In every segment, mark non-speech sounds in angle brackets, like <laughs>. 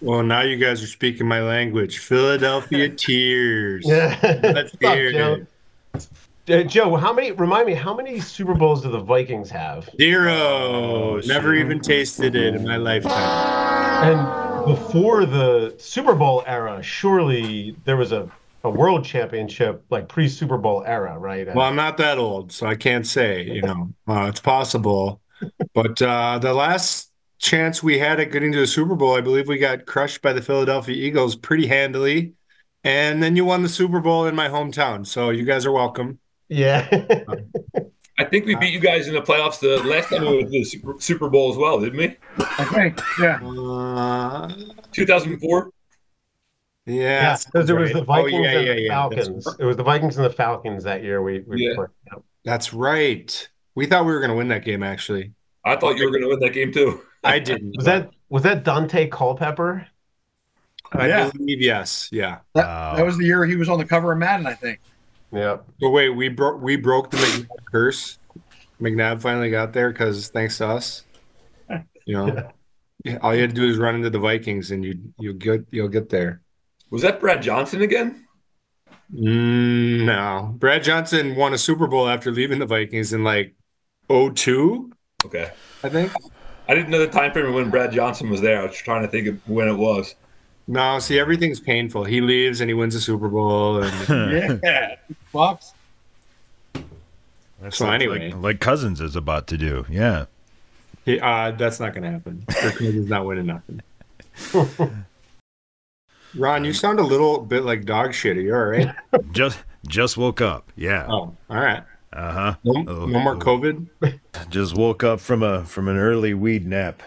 Well, now you guys are speaking my language. Philadelphia <laughs> tears. Yeah. Let's What's hear Joe? it. Uh, Joe, how many? Remind me, how many Super Bowls do the Vikings have? Zero. Oh, Never shit. even tasted it in my lifetime. And before the Super Bowl era, surely there was a, a world championship, like pre Super Bowl era, right? Well, I'm not that old, so I can't say, you <laughs> know, uh, it's possible. But uh, the last chance we had at getting to the Super Bowl, I believe we got crushed by the Philadelphia Eagles pretty handily. And then you won the Super Bowl in my hometown. So you guys are welcome. yeah. I think we beat you guys in the playoffs the last time we went to the Super, Super Bowl as well, didn't we? I think, yeah. Uh, 2004. yeah. Yeah, because it was the. Vikings Oh, yeah, and yeah, the yeah. That's, Falcons. It was the Vikings and the Falcons that year. We, we Yeah. yeah. that's right. We thought we were going to win that game, actually. I thought you were going to win that game too. I didn't. Was that was that Daunte Culpepper? I Yeah. believe yes. Yeah. That, Wow. that was the year he was on the cover of Madden, I think. Yeah. But wait, we broke we broke the McNabb curse. McNabb finally got there because thanks to us. You know, Yeah, all you had to do is run into the Vikings, and you you'll get you'll get there. Was that Brad Johnson again? Mm, no, Brad Johnson won a Super Bowl after leaving the Vikings in like 02, Okay. I think. I didn't know the time frame of when Brad Johnson was there. I was trying to think of when it was. No, see, everything's painful. He leaves and he wins a Super Bowl, and <laughs> Yeah. Fox. That So anyway. like, like Cousins is about to do. Yeah. he, uh, that's not going to happen. Cousins not winning nothing. <laughs> Ron, you sound a little bit like dog shit. Are you all right? Just just woke up. Yeah. Oh, all right. Uh huh. No, Oh, no more oh. COVID. <laughs> Just woke up from a from an early weed nap.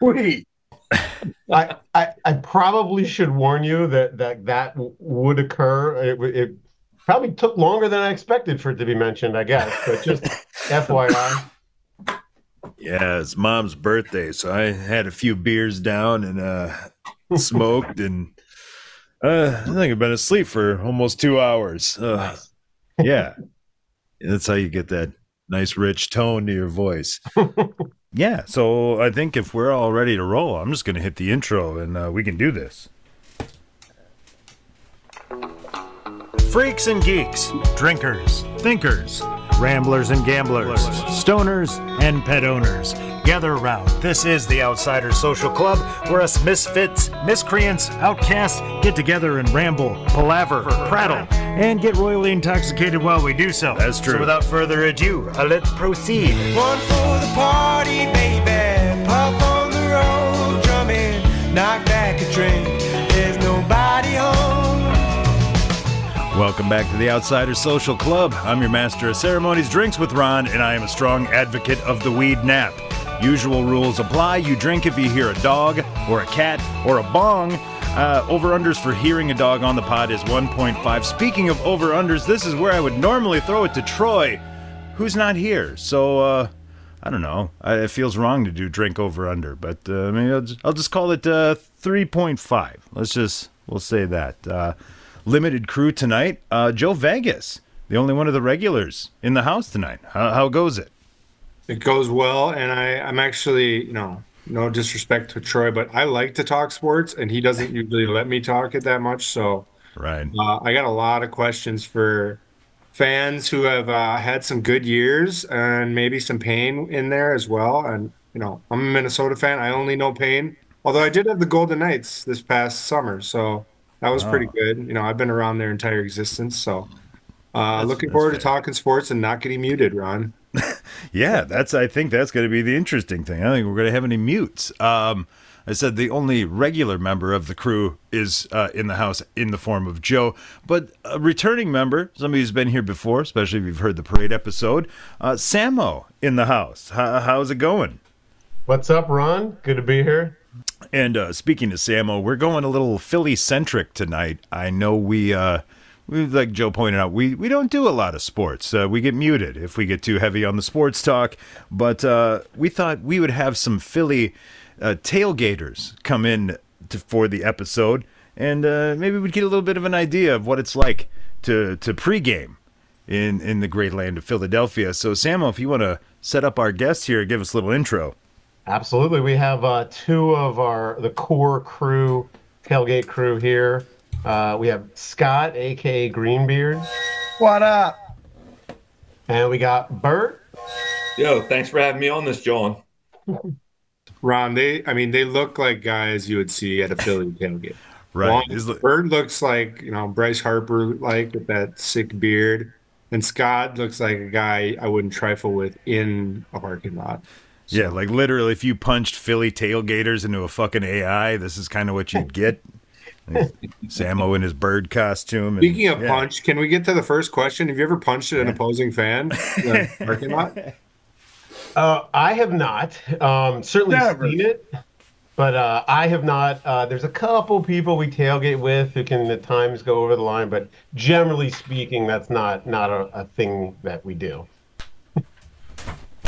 Wait. I, I I probably should warn you that that that would occur. It, it probably took longer than I expected for it to be mentioned. I guess, but just <laughs> FYI. Yeah, it's mom's birthday, so I had a few beers down and uh smoked and uh I think I've been asleep for almost two hours. Uh, yeah. <laughs> That's how you get that nice rich tone to your voice. <laughs> yeah, so I think if we're all ready to roll, I'm just gonna hit the intro and uh, we can do this. Freaks and geeks, drinkers, thinkers, ramblers and gamblers, stoners and pet owners. Gather around. This is the Outsider Social Club, where us misfits, miscreants, outcasts get together and ramble, palaver, prattle, and get royally intoxicated while we do so. That's true. So without further ado, uh, let's proceed. One for the party, baby. Puff on the road, drumming. Knock back a drink. There's nobody home. Welcome back to the Outsider Social Club. I'm your master of ceremonies, drinks with Ron, and I am a strong advocate of the weed nap. Usual rules apply. You drink if you hear a dog, or a cat, or a bong. Uh, over unders for hearing a dog on the pod is 1.5. Speaking of over unders, this is where I would normally throw it to Troy, who's not here. So, uh, I don't know. I, it feels wrong to do drink over under, but uh, maybe I'll just, I'll just call it uh, 3.5. Let's just, we'll say that. Uh, limited crew tonight. Uh, Joe Vegas, the only one of the regulars in the house tonight. How, how goes it? It goes well, and I, I'm actually, you know, no disrespect to Troy, but I like to talk sports, and he doesn't <laughs> usually let me talk it that much. So Right. uh, I got a lot of questions for fans who have uh, had some good years and maybe some pain in there as well. And you know, I'm a Minnesota fan. I only know pain. Although I did have the Golden Knights this past summer, so that was pretty Oh. good. You know, I've been around their entire existence, so uh, looking forward fair. to talking sports and not getting muted, Ron. <laughs> Yeah, that's. I think that's going to be the interesting thing. I don't think we're going to have any mutes. Um, I said the only regular member of the crew is uh, in the house in the form of Joe, but a returning member, somebody who's been here before, especially if you've heard the parade episode, uh, Samo in the house. How, how's it going? What's up, Ron? Good to be here. And uh, speaking to Samo, we're going a little Philly centric tonight. I know we, uh, we like Joe pointed out, we, we don't do a lot of sports. Uh, we get muted if we get too heavy on the sports talk. But uh, we thought we would have some Philly uh, tailgaters come in to, for the episode, and uh, maybe we'd get a little bit of an idea of what it's like to to pregame in in the great land of Philadelphia. So, Samo, if you want to set up our guests here, give us a little intro. Absolutely. We have uh, two of our the core crew, tailgate crew here. Uh, we have Scott, aka Greenbeard, What up? and we got Bert. Yo, thanks for having me on this, John. <laughs> Ron, they, I mean, they look like guys you would see at a Philly <laughs> tailgate. Right. One, Is the- Bird looks like, you know, Bryce Harper like with that sick beard. And Scott looks like a guy I wouldn't trifle with in a parking lot. yeah, like literally, if you punched Philly tailgaters into a fucking AI, this is kind of what you'd get. Samo in his bird costume. and- Speaking of yeah. punch, can we get to the first question? Have you ever punched an opposing fan <laughs> in a parking lot? Uh, I have not. Um, certainly Never. seen it, but uh, I have not. Uh, there's a couple people we tailgate with who can at times go over the line, but generally speaking, that's not not a, a thing that we do.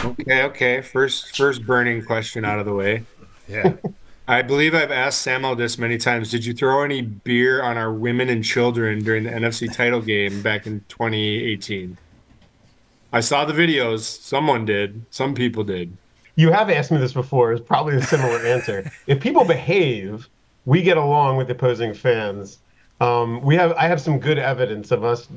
Okay, okay. First first burning question out of the way. Yeah. I believe I've asked Samo this many times. Did you throw any beer on our women and children during the NFC title game back in 2018? I saw the videos. Someone did. Some people did. You have asked me this before. It's probably a similar <laughs> answer. If people behave, we get along with opposing fans. Um, we have I have some good evidence of us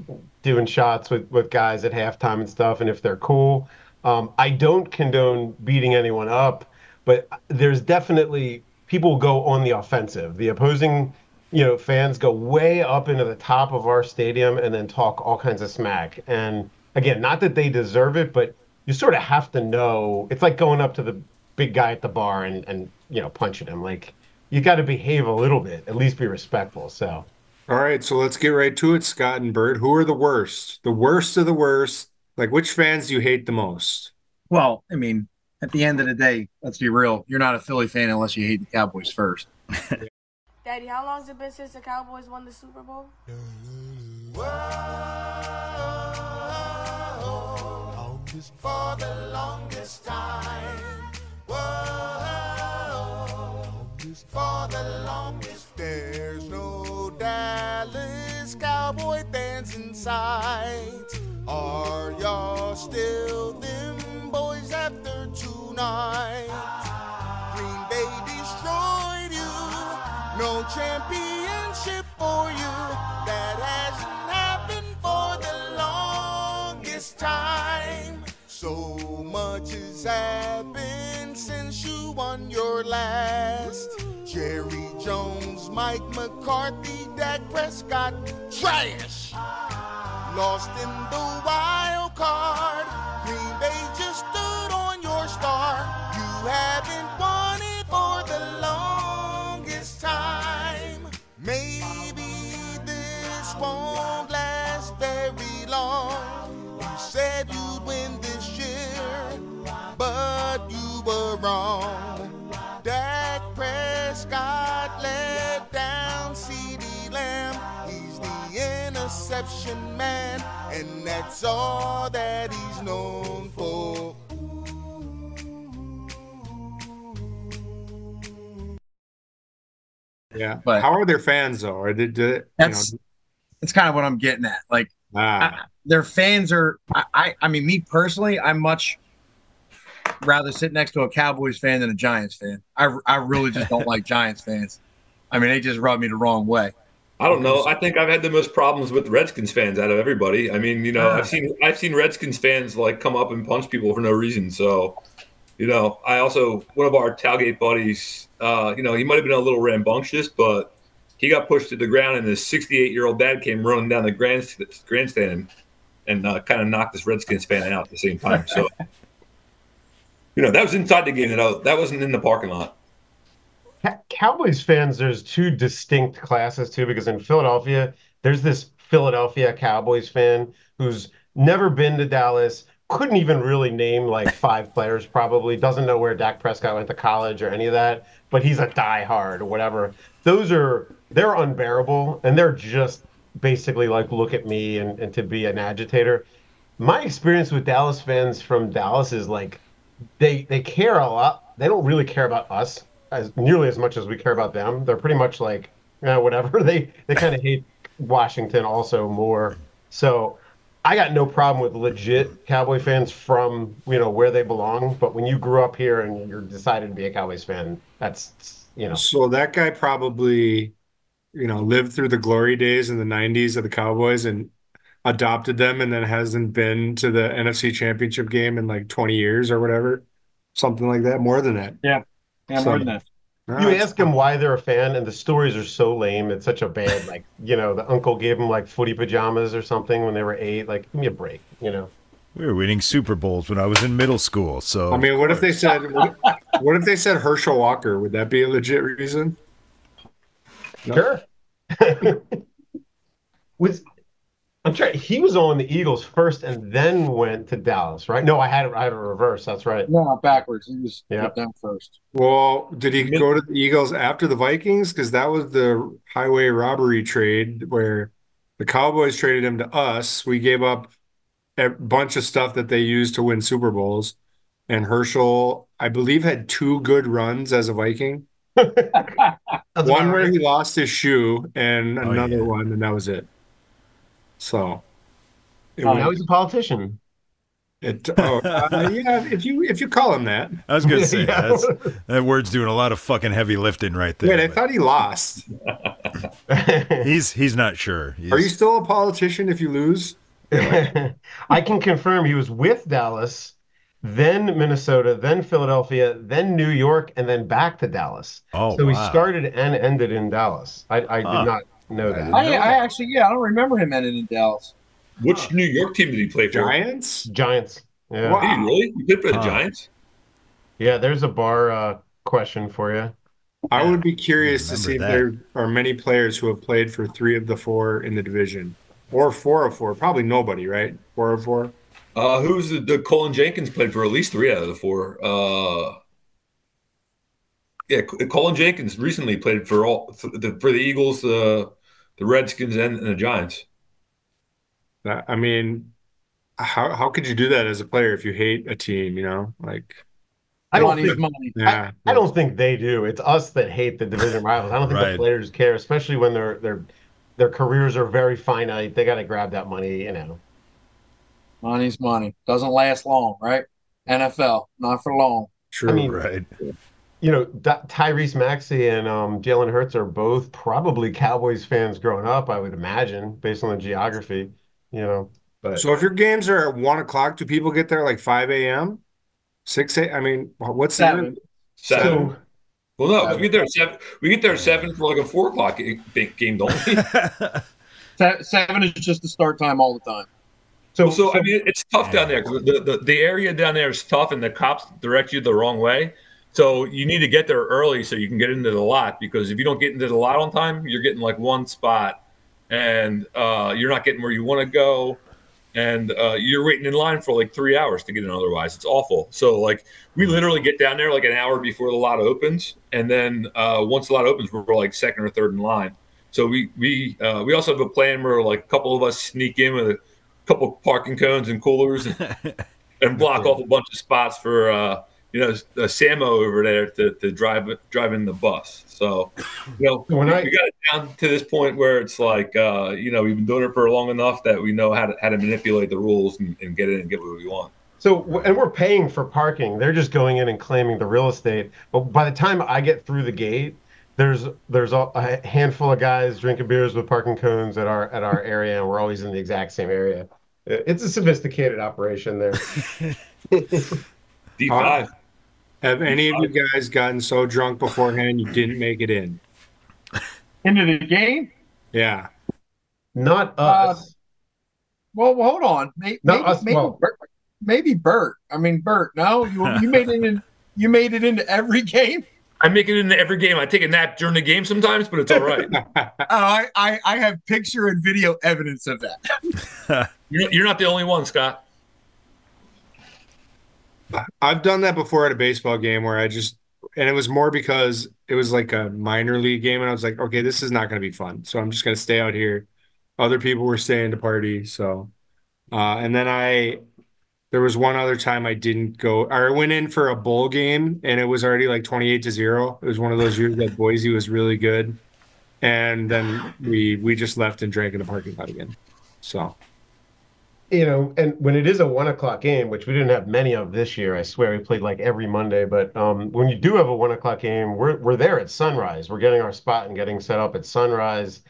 doing shots with, with guys at halftime and stuff, and if they're cool. Um, I don't condone beating anyone up, but there's definitely people go on the offensive. The opposing, you know, fans go way up into the top of our stadium and then talk all kinds of smack. And again, not that they deserve it, but you sort of have to know. It's like going up to the big guy at the bar and and you know punching him. Like you got to behave a little bit, at least be respectful. So All right, so let's get right to it, Scott and Bird. Who are the worst? The worst of the worst. Like, which fans do you hate the most? Well, I mean, at the end of the day, let's be real. You're not a Philly fan unless you hate the Cowboys first. <laughs> Daddy, how long's it been since the Cowboys won the Super Bowl? Longest for the longest time. Whoa, longest for the longest. There's no Dallas Cowboy fans in sight. Are y'all still them boys after Green Bay destroyed you. No championship for you. That hasn't happened for the longest time. So much has happened since you won your last. Jerry Jones, Mike McCarthy, Dak Prescott, trash. Lost in the wild card. Green Bay just stood on star. You haven't won it for the longest time. Maybe this won't last very long. You said you'd win this year, but you were wrong. Dak Prescott let down CeeDee Lamb. He's the interception man, and that's all that he's known for. Yeah. But- How are their fans though? Are they, do, you know, That's that's kind of what I'm getting at. Like ah, their fans are. I, I I mean, me personally, I'm much rather sit next to a Cowboys fan than a Giants fan. I I really just don't like Giants fans. I mean, they just rub me the wrong way. I don't know. I think I've had the most problems with Redskins fans out of everybody. I mean, you know, I've seen I've seen Redskins fans like come up and punch people for no reason. So, you know, I also one of our tailgate buddies, uh, you know, he might have been a little rambunctious, but he got pushed to the ground, and his 68 year old dad came running down the grand, grandstand and uh, kind of knocked this Redskins fan out at the same time. So, <laughs> you know, that was inside the game. That that wasn't in the parking lot. Cowboys fans, there's two distinct classes too, because in Philadelphia, there's this Philadelphia Cowboys fan who's never been to Dallas, couldn't even really name like <laughs> five players, probably doesn't know where Dak Prescott went to college or any of that, but he's a diehard or whatever. Those are they're unbearable, and they're just basically like look at me and, and to be an agitator. My experience with Dallas fans from Dallas is like they they care a lot. They don't really care about us as nearly as much as we care about them. They're pretty much like, yeah, whatever. <laughs> They they kind of hate Washington also more. So I got no problem with legit Cowboy fans from you know where they belong, but when you grew up here and you're decided to be a Cowboys fan, that's you know. So that guy probably, you know, lived through the glory days in the 90s of the Cowboys and adopted them and then hasn't been to the NFC championship game in like 20 years or whatever. Something like that. More than that. Yeah, So- more than that. All You ask them why they're a fan, and the stories are so lame. It's such a bad, <laughs> like, you know, the uncle gave them like footy pajamas or something when they were eight. Like, give me a break, you know. We were winning Super Bowls when I was in middle school. So I mean, what if they said, what, what if they said Herschel Walker? Would that be a legit reason? No. Sure. <laughs> was I'm trying. He was on the Eagles first, and then went to Dallas, right? No, I had it. I had it reverse. That's right. No, backwards. He was Yeah. yeah. down first. Well, did he go to the Eagles after the Vikings? Because that was the highway robbery trade where the Cowboys traded him to us. We gave up a bunch of stuff that they used to win Super Bowls. And Herschel, I believe, had two good runs as a Viking. <laughs> One where he lost his shoe, and Oh, another yeah. one, and that was it. So, it, Oh, now he's a politician. it oh, <laughs> uh, yeah, if you if you call him that. I was gonna say <laughs> Yeah. that's, that word's doing a lot of fucking heavy lifting right there. Wait, I but thought he lost. <laughs> he's he's not sure. He's, Are you still a politician if you lose? I can confirm he was with Dallas, then Minnesota, then Philadelphia, then New York, and then back to Dallas. Oh, so he started and ended in Dallas. I, I Huh. did not know that. didn't I, know I that. actually, yeah, I don't remember him ending in Dallas. Which New York team did he play for? Giants? Giants. Yeah. Wow. Did he really? He played for the Huh. Giants? Yeah, there's a bar uh, question for you. I would be curious to Remember see if there are many players who have played for three of the four in the division, or four of four. Probably nobody, right? Four of four. Uh, who's the, the Colin Jenkins played for at least three out of the four. Uh, yeah, Colin Jenkins recently played for all for the, for the Eagles, the the Redskins, and, and the Giants. I mean, how how could you do that as a player if you hate a team? You know, like I don't think money. yeah, I don't think they do. It's us that hate the division rivals. I don't think Right. the players care, especially when their their their careers are very finite. They got to grab that money, you know. Money's money. Doesn't last long, right? NFL, not for long. true. I mean, right. You know, Tyrese Maxey and um, Jalen Hurts are both probably Cowboys fans growing up. I would imagine, based on the geography. You know, but so if your games are at one o'clock, do people get there like five a.m., six a? I mean, what's the Seven. Seven. so well, no, 'cause we get there at seven. We get there at seven for like a four o'clock ga- game, don't we? <laughs> Seven is just the start time all the time. so so, so I mean, it's tough down there. the, the the area down there is tough, and the cops direct you the wrong way. So you need to get there early so you can get into the lot because if you don't get into the lot on time, you're getting like one spot, and uh, you're not getting where you want to go, and uh, you're waiting in line for like three hours to get in. Otherwise, it's awful. So like we literally get down there like an hour before the lot opens, and then uh, once the lot opens, we're like second or third in line. So we we uh, we also have a plan where like a couple of us sneak in with a couple parking cones and coolers and, <laughs> and block off a bunch of spots for uh, you know uh, Samo over there to, to drive drive in the bus. So you know When we, I- we got it down to this point where it's like uh, you know we've been doing it for long enough that we know how to how to manipulate the rules and, and get in and get what we want. So, and we're paying for parking. They're just going in and claiming the real estate. But by the time I get through the gate, there's there's a a handful of guys drinking beers with parking cones at our at our area, and we're always in the exact same area. It's a sophisticated operation there. <laughs> D Uh, five. Have any of you guys gotten so drunk beforehand you didn't make it in? Into the game? Yeah. Not Uh, us. Well, well, hold on. Maybe, No, maybe, us- maybe, well- Bert, maybe Bert. I mean, Bert. No, you, <laughs> you made it in. You made it into every game. I make it into every game. I take a nap during the game sometimes, but it's all right. Uh, <laughs> I, I, I have picture and video evidence of that. <laughs> you're, you're not the only one, Scott. I've done that before at a baseball game where I just, and it was more because it was like a minor league game, and I was like, okay, this is not going to be fun, so I'm just going to stay out here. Other people were staying to party, so, uh, and then I, there was one other time I didn't go, or I went in for a bowl game, and it was already like 28 to zero. It was one of those years that Boise was really good, and then we we just left and drank in the parking lot again. So, you know, and when it is a one o'clock game, which we didn't have many of this year, I swear we played like every Monday. But um, when you do have a one o'clock game, we're we're there at sunrise. We're getting our spot and getting set up at sunrise,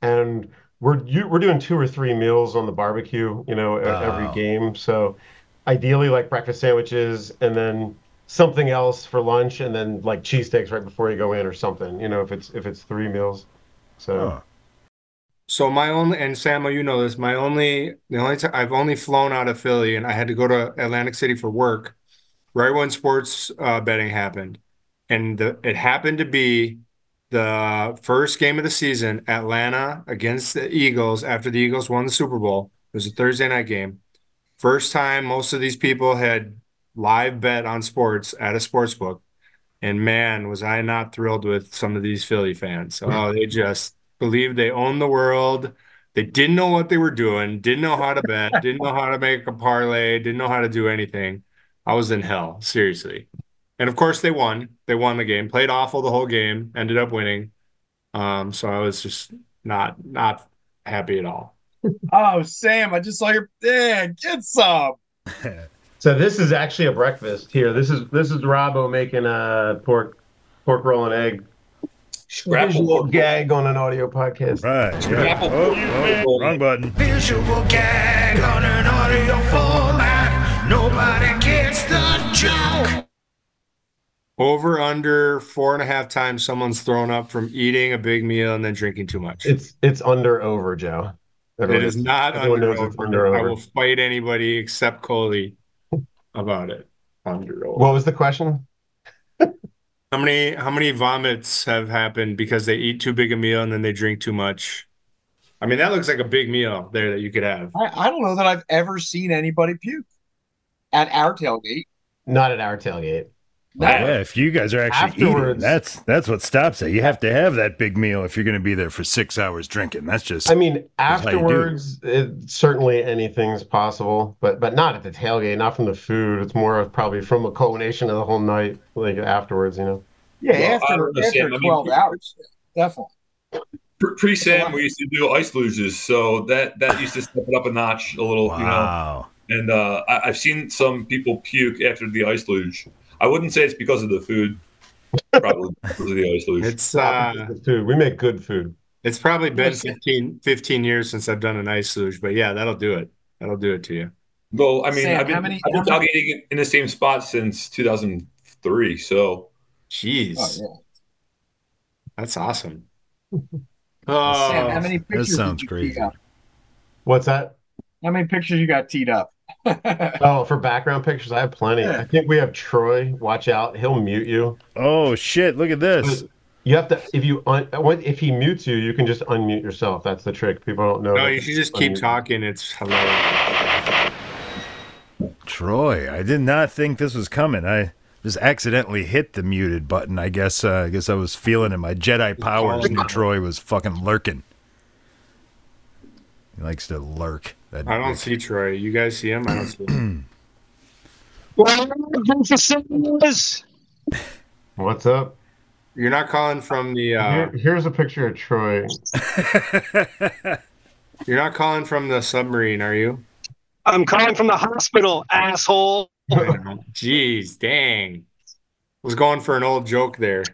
and we're you, we're doing two or three meals on the barbecue, you know, e- every game. So ideally, like breakfast sandwiches, and then something else for lunch, and then like cheesesteaks right before you go in or something. You know, if it's if it's three meals. So. So my only and Samo, you know this. My only the only time I've only flown out of Philly, and I had to go to Atlantic City for work right when sports uh, betting happened, and the, it happened to be the first game of the season, Atlanta against the Eagles after the Eagles won the Super Bowl. It was a Thursday night game. First time most of these people had live bet on sports at a sports book. And man, was I not thrilled with some of these Philly fans. Oh, they just believed they owned the world. They didn't know what they were doing, didn't know how to bet, <laughs> didn't know how to make a parlay, didn't know how to do anything. I was in hell, seriously. And of course they won. They won the game, played awful the whole game, ended up winning. Um, so I was just not not happy at all. <laughs> Oh, Sam, I just saw your. Yeah, get some. <laughs> So this is actually a breakfast here. This is this is Robbo making a pork pork roll and egg. Visual Scrapple. gag on an audio podcast. Right. Yeah. Apple. Oh, oh, wrong button. Visual gag on an audio format. Nobody gets the joke. Over under four and a half times someone's thrown up from eating a big meal and then drinking too much. It's it's under over, Joe. It Everyone- is not under knows it's over. I will fight anybody except Coley about it. Under over. What was the question? How many how many vomits have happened because they eat too big a meal and then they drink too much? I mean, that looks like a big meal there that you could have. I, I don't know that I've ever seen anybody puke at our tailgate. Not at our tailgate. Yeah, if you guys are actually eating, that's that's what stops it. You have to have that big meal if you're going to be there for six hours drinking. That's just I mean, That's how you do it. afterwards, it, certainly anything's possible, but but not at the tailgate, not from the food. It's more of probably from a culmination of the whole night, like afterwards, you know. Yeah, Well, after, after Sam. I mean, 12 hours. Definitely. Pre Sam, we used to do ice luges, so that that used to step it up a notch a little, you know. wow. And uh, I, I've seen some people puke after the ice luge. I wouldn't say it's because of the food, probably <laughs> because of the ice luge. It's uh food. We make good food. it's probably been 15, 15 years since I've done an ice luge, but yeah, that'll do it. That'll do it to you. well, I mean, Sam, I've been, how many- I've been how many- tailgating in the same spot since 2003. So Jeez, Oh, yeah. that's awesome. <laughs> Sam, Oh, how many pictures That sounds did you crazy. tee up? What's that? How many pictures you got teed up? <laughs> Oh, for background pictures, I have plenty. I think we have Troy. Watch out, he'll mute you. Oh shit! Look at this. You have to if you un, what- if he mutes you, you can just unmute yourself. That's the trick. People don't know. no, you should just keep talking. It's hilarious. Troy, I did not think this was coming. I just accidentally hit the muted button. I guess. Uh, I guess I was feeling it. My Jedi powers knew Troy was fucking lurking. He likes to lurk. That I don't see Troy. You guys see him? I don't see him. <clears throat> What's up? You're not calling from the uh Here, here's a picture of Troy. <laughs> you're not calling from the submarine, are you? I'm calling from the hospital, asshole. <laughs> Jeez, dang. Was going for an old joke there.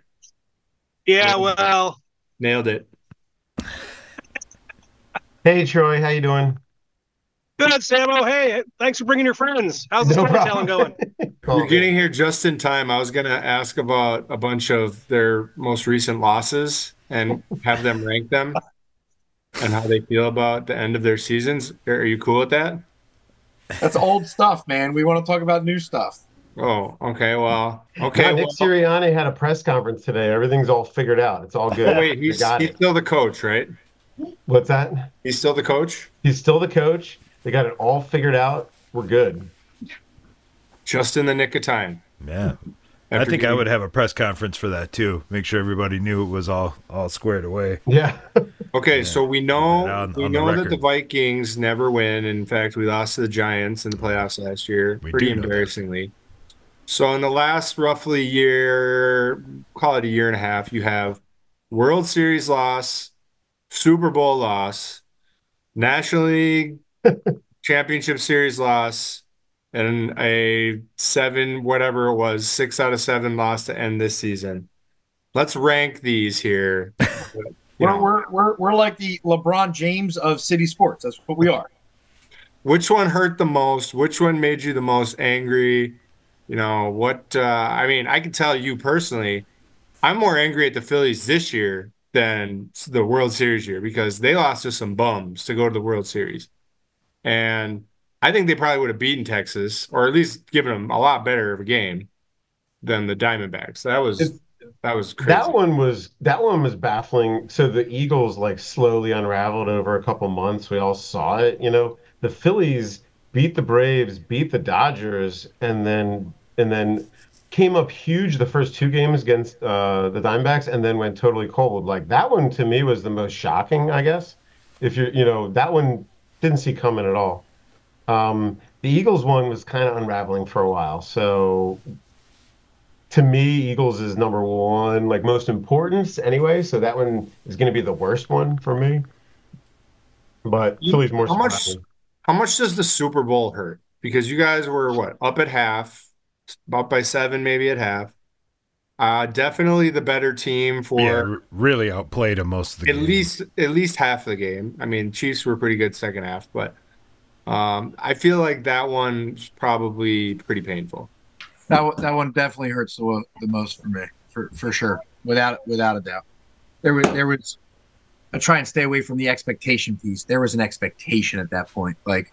Yeah, well, Nailed it. Hey Troy, how you doing? Good, Samo. Hey, thanks for bringing your friends. How's the No storytelling problem. going? <laughs> You're getting here just in time. I was going to ask about a bunch of their most recent losses and have them rank them and how they feel about the end of their seasons. Are you cool with that? That's old stuff, man. We want to talk about new stuff. Oh, okay. Well, Yeah, okay. Nick well- Sirianni had a press conference today. Everything's all figured out. It's all good. oh, wait, he's, got he's still the coach, right? What's that? He's still the coach? He's still the coach. They got it all figured out. We're good. Just in the nick of time. Yeah. I After think I would have a press conference for that too. Make sure everybody knew it was all all squared away. Yeah. <laughs> Okay, so we know that on- we on the know that the. Vikings never win. In fact, we lost to the Giants in the playoffs last year, We pretty do know that. embarrassingly. So in the last roughly year, call it a year and a half, you have World Series loss, Super Bowl loss, National League championship series loss and a seven, whatever it was, six out of seven loss to end this season. Let's rank these here. <laughs> We're, we're, we're, we're like the LeBron James of city sports. That's what we are. which one hurt the most? Which one made you the most angry? You know, what, uh, I mean, I can tell you personally, I'm more angry at the Phillies this year than the World Series year because they lost to some bums to go to the World Series. And I think they probably would have beaten Texas or at least given them a lot better of a game than the Diamondbacks. That was that was crazy. That one was that one was baffling. So the Eagles like slowly unraveled over a couple months. We all saw it. You know, the Phillies beat the Braves, beat the Dodgers, and then and then came up huge the first two games against uh, the Diamondbacks, and then went totally cold. Like that one to me was the most shocking. I guess if you're you know that one didn't see coming at all. Um, the Eagles one was kind of unraveling for a while. So to me, Eagles is number one, like most importance anyway. So that one is going to be the worst one for me. But Philly's more how much- How much does the Super Bowl hurt? Because you guys were what up at half, up by seven maybe at half. Uh, definitely the better team for Yeah, really outplayed him most of the at game. least at least half the game. I mean, Chiefs were pretty good second half, but um, I feel like that one's probably pretty painful. That one, that one definitely hurts the, the most for me, for for sure, without without a doubt. There was there was. I try and stay away from the expectation piece. There was an expectation at that point, like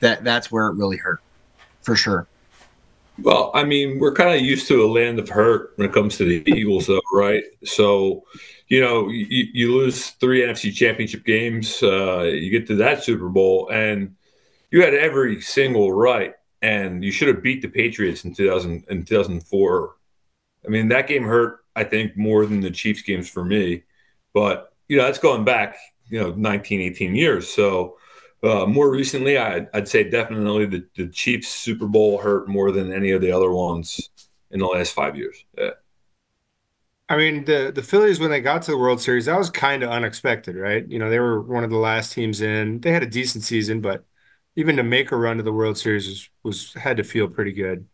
that. That's where it really hurt, for sure. Well, I mean, we're kind of used to a land of hurt when it comes to the Eagles, though, right? So, you know, you, you lose three NFC championship games, uh, you get to that Super Bowl, and you had every single right, and you should have beat the Patriots in 2000 in 2004. I mean, that game hurt, I think, more than the Chiefs games for me. But, you know, that's going back, you know, 19, 18 years. So, uh, more recently, I'd, I'd say definitely the, the Chiefs Super Bowl hurt more than any of the other ones in the last five years. Yeah. I mean, the the Phillies when they got to the World Series, that was kind of unexpected, right? You know, they were one of the last teams in. They had a decent season, but even to make a run to the World Series was, was had to feel pretty good.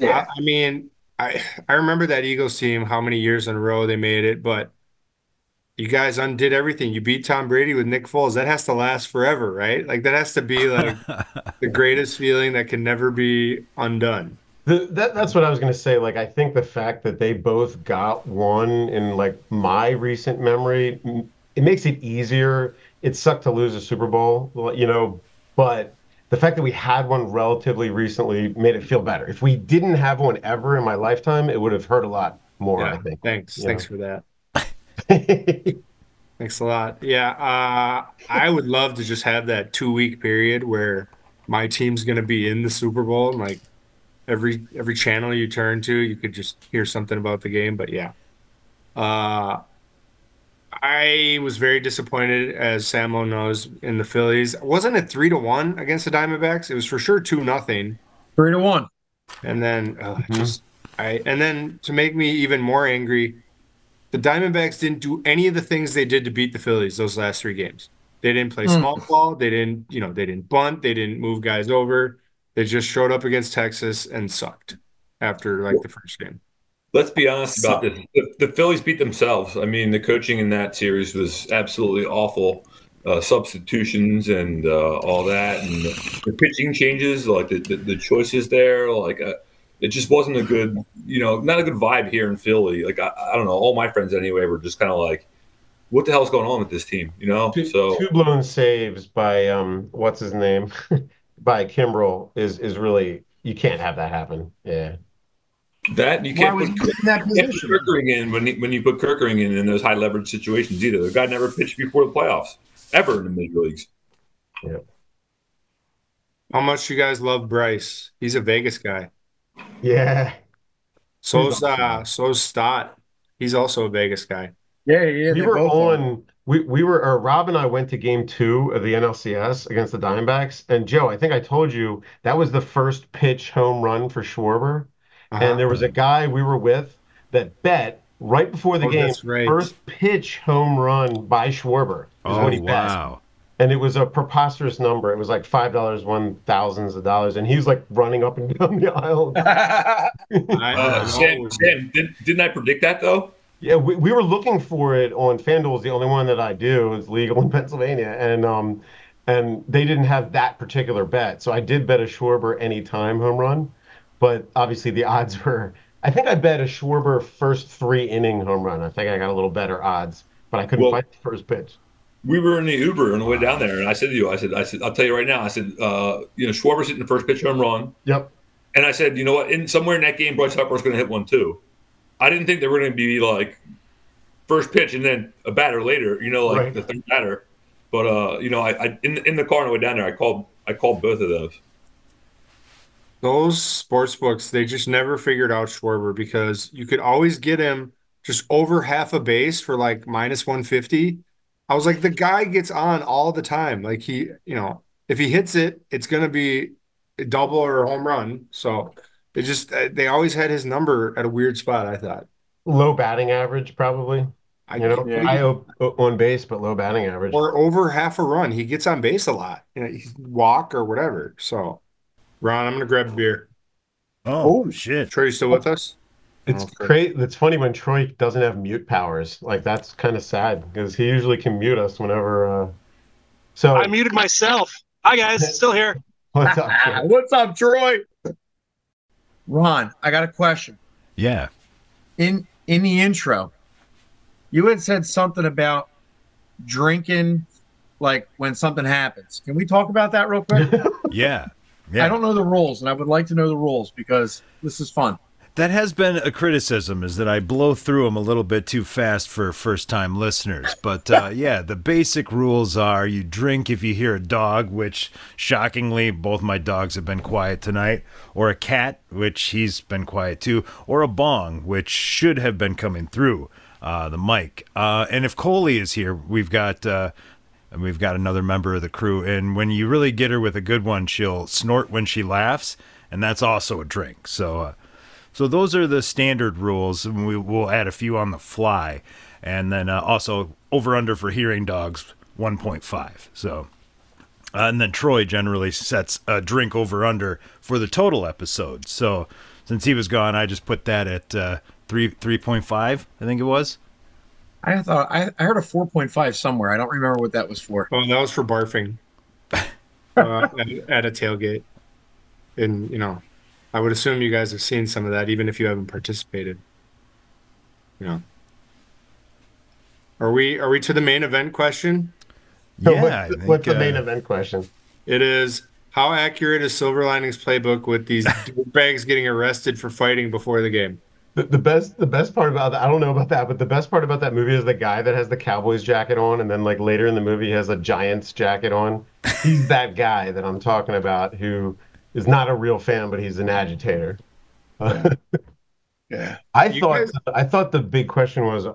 I, I mean, I I remember that Eagles team, how many years in a row they made it, but you guys undid everything. You beat Tom Brady with Nick Foles. That has to last forever, right? Like that has to be like <laughs> the greatest feeling that can never be undone. The, that, that's what I was going to say. Like, I think the fact that they both got one in like my recent memory, it makes it easier. It sucked to lose a Super Bowl, you know, but the fact that we had one relatively recently made it feel better. If we didn't have one ever in my lifetime, it would have hurt a lot more, I think. thanks. Yeah. Thanks for that. <laughs> Thanks a lot. Yeah, uh, I would love to just have that two week period where my team's going to be in the Super Bowl. And like every every channel you turn to, you could just hear something about the game. But yeah, uh, I was very disappointed, as Samo knows, in the Phillies. Wasn't it three to one against the Diamondbacks? It was for sure two nothing. Three to one. And then uh, Mhm. just I and then to make me even more angry, the Diamondbacks didn't do any of the things they did to beat the Phillies those last three games. They didn't play Hmm. small ball. They didn't, you know, they didn't bunt. They didn't move guys over. They just showed up against Texas and sucked after like the first game. Let's be honest about this. The, the Phillies beat themselves. I mean, the coaching in that series was absolutely awful. Uh, substitutions and uh, all that, and the, the pitching changes, like the, the, the choices there, like uh, it just wasn't a good, you know, not a good vibe here in Philly. Like I, I don't know, all my friends anyway were just kind of like, "What the hell's going on with this team?" You know. two, So two blown saves by um what's his name <laughs> by Kimbrel is is really you can't have that happen. Yeah. that you can't was put, he in that you can't put? Kerkering in when he, when you put Kerkering in in those high leverage situations either. The guy never pitched before the playoffs ever in the major leagues. Yeah. How much you guys love Bryce? He's a Vegas guy. Yeah. So's He's awesome. uh, so's Stott. He's also a Vegas guy. Yeah, yeah. we were on we, we were or Rob and I went to game two of the NLCS against the Diamondbacks. And Joe, I think I told you that was the first pitch home run for Schwarber. Uh-huh. And there was a guy we were with that bet right before the Oh, game, right. first pitch home run by Schwarber is Oh what he bet. wow! And it was a preposterous number. It was like five dollars, one thousands of dollars, and he was like running up and <laughs> down the aisle. <laughs> Uh, Sam, Sam did, didn't I predict that though? Yeah, we, we were looking for it on FanDuel. Is the only one that I do. It's legal in <laughs> Pennsylvania, and um, and they didn't have that particular bet. So I did bet a Schwarber anytime home run, but obviously the odds were. I think I bet a Schwarber first three inning home run. I think I got a little better odds, but I couldn't Well- find the first pitch. We were in the Uber on the way down there, and I said to you, I said, I said, I'll tell you right now, I said, uh, you know, Schwarber's hitting the first pitch home run, Yep. and I said, you know what, in somewhere in that game, Bryce Harper's going to hit one too. I didn't think they were going to be like first pitch and then a batter later, you know, like Right. the third batter. But uh, you know, I, I in in the car on the way down there, I called I called both of those. Those sports books, they just never figured out Schwarber because you could always get him just over half a base for like minus 150. I was like, the guy gets on all the time. Like he, you know, if he hits it, it's going to be a double or a home run. So it just, uh, they always had his number at a weird spot, I thought. Low batting average, probably. I, You know, Yeah. high on base, but low batting average. or over half a run. He gets on base a lot, you know, he walk or whatever. So, Ron, I'm going to grab a beer. Oh, shit. Troy, you still with us? It's Okay. great. It's funny when Troy doesn't have mute powers. Like that's kind of sad because he usually can mute us whenever. Uh... So I muted myself. Hi guys, <laughs> still here. what's up? Troy? <laughs> What's up, Troy? Ron, I got a question. Yeah. In in the intro, you had said something about drinking like when something happens. Can we talk about that real quick? <laughs> Yeah. Yeah. I don't know the rules, and I would like to know the rules because this is fun. That has been a criticism is that I blow through them a little bit too fast for first time listeners. But uh, <laughs> yeah, the basic rules are you drink if you hear a dog, which shockingly, both my dogs have been quiet tonight, or a cat, which he's been quiet too, or a bong, which should have been coming through uh, the mic. Uh, and if Coley is here, we've got. Uh, and we've got another member of the crew. And when you really get her with a good one, she'll snort when she laughs, and that's also a drink. So, uh, so those are the standard rules, and we will add a few on the fly, and then uh, also over under for hearing dogs 1.5. So, uh, and then Troy generally sets a drink over under for the total episode. So, since he was gone, I just put that at uh, three 3.5. I think it was. I thought I, I heard a four point five somewhere. I don't remember what that was for. Well, that was for barfing <laughs> uh, at, at a tailgate. And, you know, I would assume you guys have seen some of that, even if you haven't participated. You know. Are we are we to the main event question? So Yeah, what's, I the- think, what's the main uh, event question? It is how accurate is Silver Linings playbook with these <laughs> bags getting arrested for fighting before the game? The, the best the best part about that I don't know about that, but the best part about that movie is the guy that has the Cowboys jacket on, and then like later in the movie he has a Giants jacket on. He's that guy that I'm talking about who is not a real fan, but he's an agitator. Yeah. <laughs> I You thought guys- I thought the big question was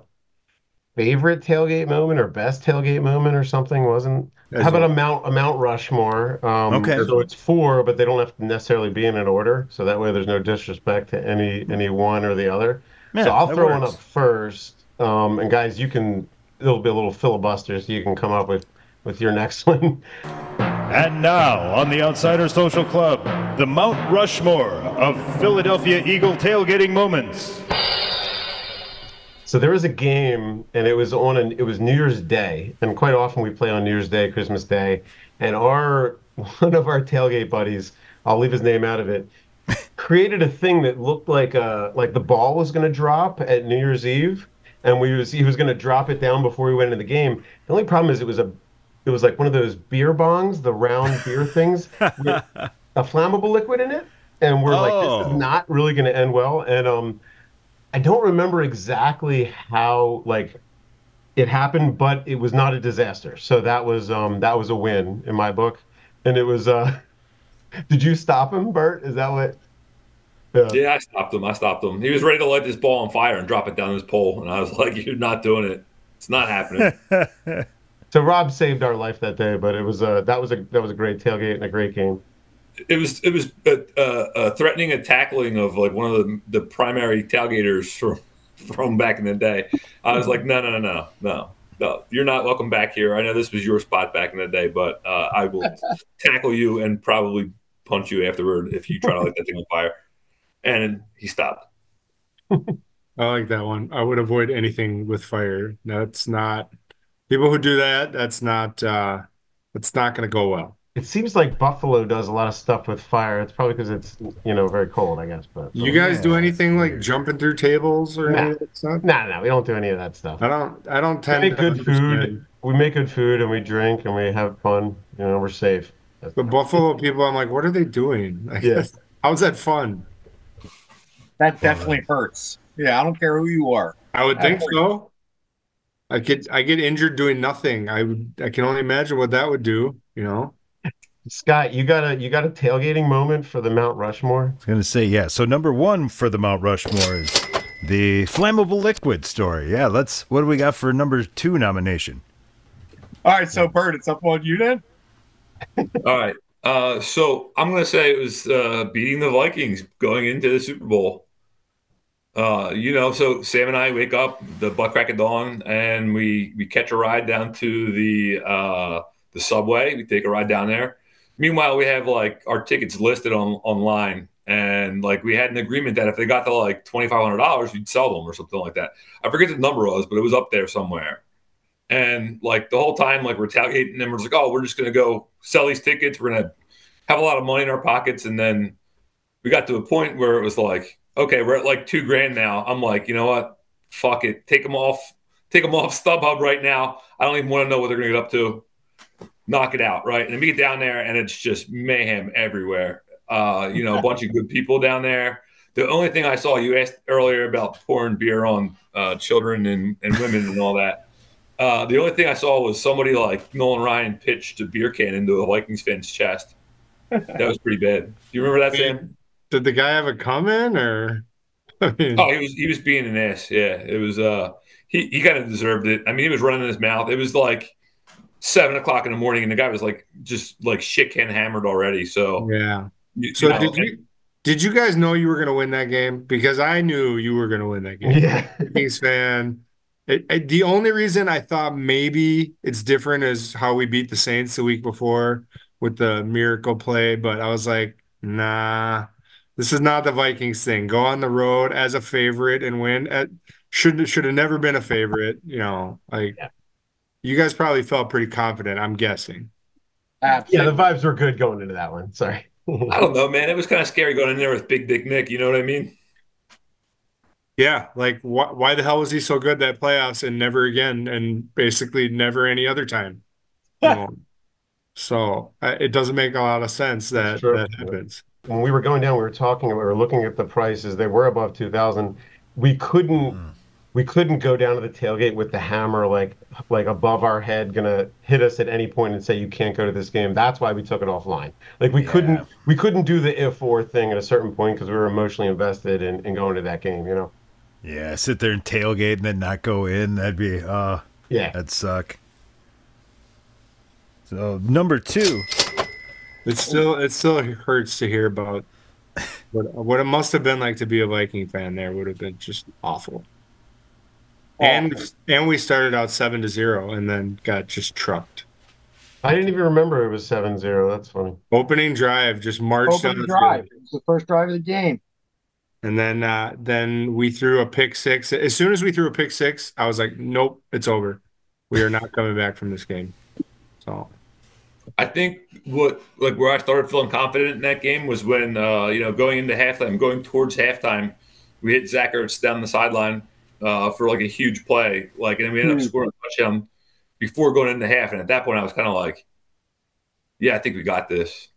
favorite tailgate moment or best tailgate moment or something wasn't. As How about well. a Mount a Mount Rushmore? Um, Okay. So it's four, but they don't have to necessarily be in an order. So that way, there's no disrespect to any any one or the other. Yeah, so I'll that throw one up first. Um, and guys, you can. It'll be a little filibuster, so you can come up with with your next <laughs> one. And now, on the Outsider Social Club, the Mount Rushmore of Philadelphia Eagle tailgating moments. So there was a game, and it was on an it was New Year's Day, and quite often we play on New Year's Day, Christmas Day, and our <laughs> one of our tailgate buddies, I'll leave his name out of it, <laughs> created a thing that looked like uh like the ball was going to drop at New Year's Eve, and we was he was going to drop it down before we went into the game. The only problem is it was a it was like one of those beer bongs, the round beer <laughs> things, with a flammable liquid in it, and we're like, this Oh. is not really going to end well, and um. I don't remember exactly how like it happened, but it was not a disaster. So that was um that was a win in my book. And it was uh <laughs> did you stop him, Bert? Is that what Yeah. Yeah, I stopped him. I stopped him. He was ready to light this ball on fire and drop it down his pole, and I was like, <laughs> "You're not doing it. It's not happening." So Rob saved our life that day, but it was uh that was a that was a great tailgate and a great game. it was it was a, a, a threatening and tackling of like one of the the primary tailgaters from from back in the day. I was like, no, no, no, no, no. no, you're not welcome back here. I know this was your spot back in the day, but uh, I will <laughs> tackle you and probably punch you afterward if you try to light that thing on fire. And he stopped. <laughs> I like that one. I would avoid anything with fire. That's not people who do that. That's not. uh That's not going to go well. It seems like Buffalo does a lot of stuff with fire. It's probably because it's you know very cold, I guess. But You guys do anything like weird. jumping through tables or Nah. any of that stuff? no, no, we don't do any of that stuff. I don't. I don't tend. We tend make to good food. We make good food and we drink and we have fun. You know, we're safe. That's- The Buffalo people, I'm like, what are they doing? <laughs> Like, Yeah. <laughs> How's that fun? That definitely hurts. Yeah, I don't care who you are. I would think Absolutely. so. I get I get injured doing nothing. I would I can only imagine what that would do, you know. Scott, you got a you got a tailgating moment for the Mount Rushmore? I was going to say, yeah. So number one for the Mount Rushmore is the flammable liquid story. Yeah, let's. What do we got for number two nomination? All right, so Bert, it's up on you then. All right. Uh, so I'm going to say it was uh, beating the Vikings going into the Super Bowl. Uh, you know, so Sam and I wake up the butt crack of dawn, and we we catch a ride down to the uh, the subway. We take a ride down there. Meanwhile, we have like our tickets listed on online, and like we had an agreement that if they got to like twenty five hundred dollars, we'd sell them or something like that. I forget the number was, but it was up there somewhere. And like the whole time, like we're tailgating, and we're like, oh, we're just gonna go sell these tickets. We're gonna have a lot of money in our pockets, and then we got to a point where it was like, okay, we're at like two grand now. I'm like, you know what? Fuck it, take them off, take them off <laughs> StubHub right now. I don't even want to know what they're gonna get up to. Knock it out, right? And then we get down there, and it's just mayhem everywhere. Uh, you know, a bunch of good people down there. The only thing I saw, you asked earlier about pouring beer on uh, children and, and women and all that. Uh, the only thing I saw was somebody like Nolan Ryan pitched a beer can into a Vikings fan's chest. That was pretty bad. Do you remember that, Sam? Did the guy have a come in or <laughs> I mean, Oh, he was he was being an ass. Yeah, it was. Uh, he he kind of deserved it. I mean, he was running his mouth. It was like seven o'clock in the morning, and the guy was like just like shit can hammered already. So, yeah. you- So you know, did you did you guys know you were gonna win that game? Because I knew you were gonna win that game. Yeah. <laughs> Kings fan. It, it- the only reason I thought maybe it's different is how we beat the Saints the week before with the miracle play, but I was like, nah, this is not the Vikings thing. Go on the road as a favorite and win. At, should should have never been a favorite. You know, like Yeah. you guys probably felt pretty confident. I'm guessing. Yeah, the vibes were good going into that one. Sorry. <laughs> I don't know, man. It was kind of scary going in there with Big Dick Nick. You know what I mean? Yeah, like wh- why the hell was he so good that playoffs and never again, and basically never any other time? <laughs> You know? So uh, it doesn't make a lot of sense that that happens. When we were going down, we were talking, we were looking at the prices. They were above two thousand. We couldn't, we couldn't go down to the tailgate with the hammer like, like above our head, gonna hit us at any point and say you can't go to this game. That's why we took it offline. Like we couldn't, we couldn't do the if or thing at a certain point because we were emotionally invested in, in going to that game. You know? Yeah, sit there and tailgate and then not go in. That'd be uh Yeah. that'd suck. So number two, It still it still hurts to hear about what what it must have been like to be a Viking fan. There would have been just awful. And and we started out seven to zero and then got just trucked. I didn't even remember it was 7-0. That's funny. Opening drive just marched Open on the drive. field. It was the first drive of the game. And then uh, then we threw a pick six. As soon as we threw a pick six, I was like, nope, it's over. We are not coming back from this game. So I think what like where I started feeling confident in that game was when uh, you know going into halftime, going towards halftime, we hit Zach Ertz down the sideline uh, for like a huge play, like and we ended up scoring a touchdown before going into half. And at that point, I was kind of like, yeah, I think we got this.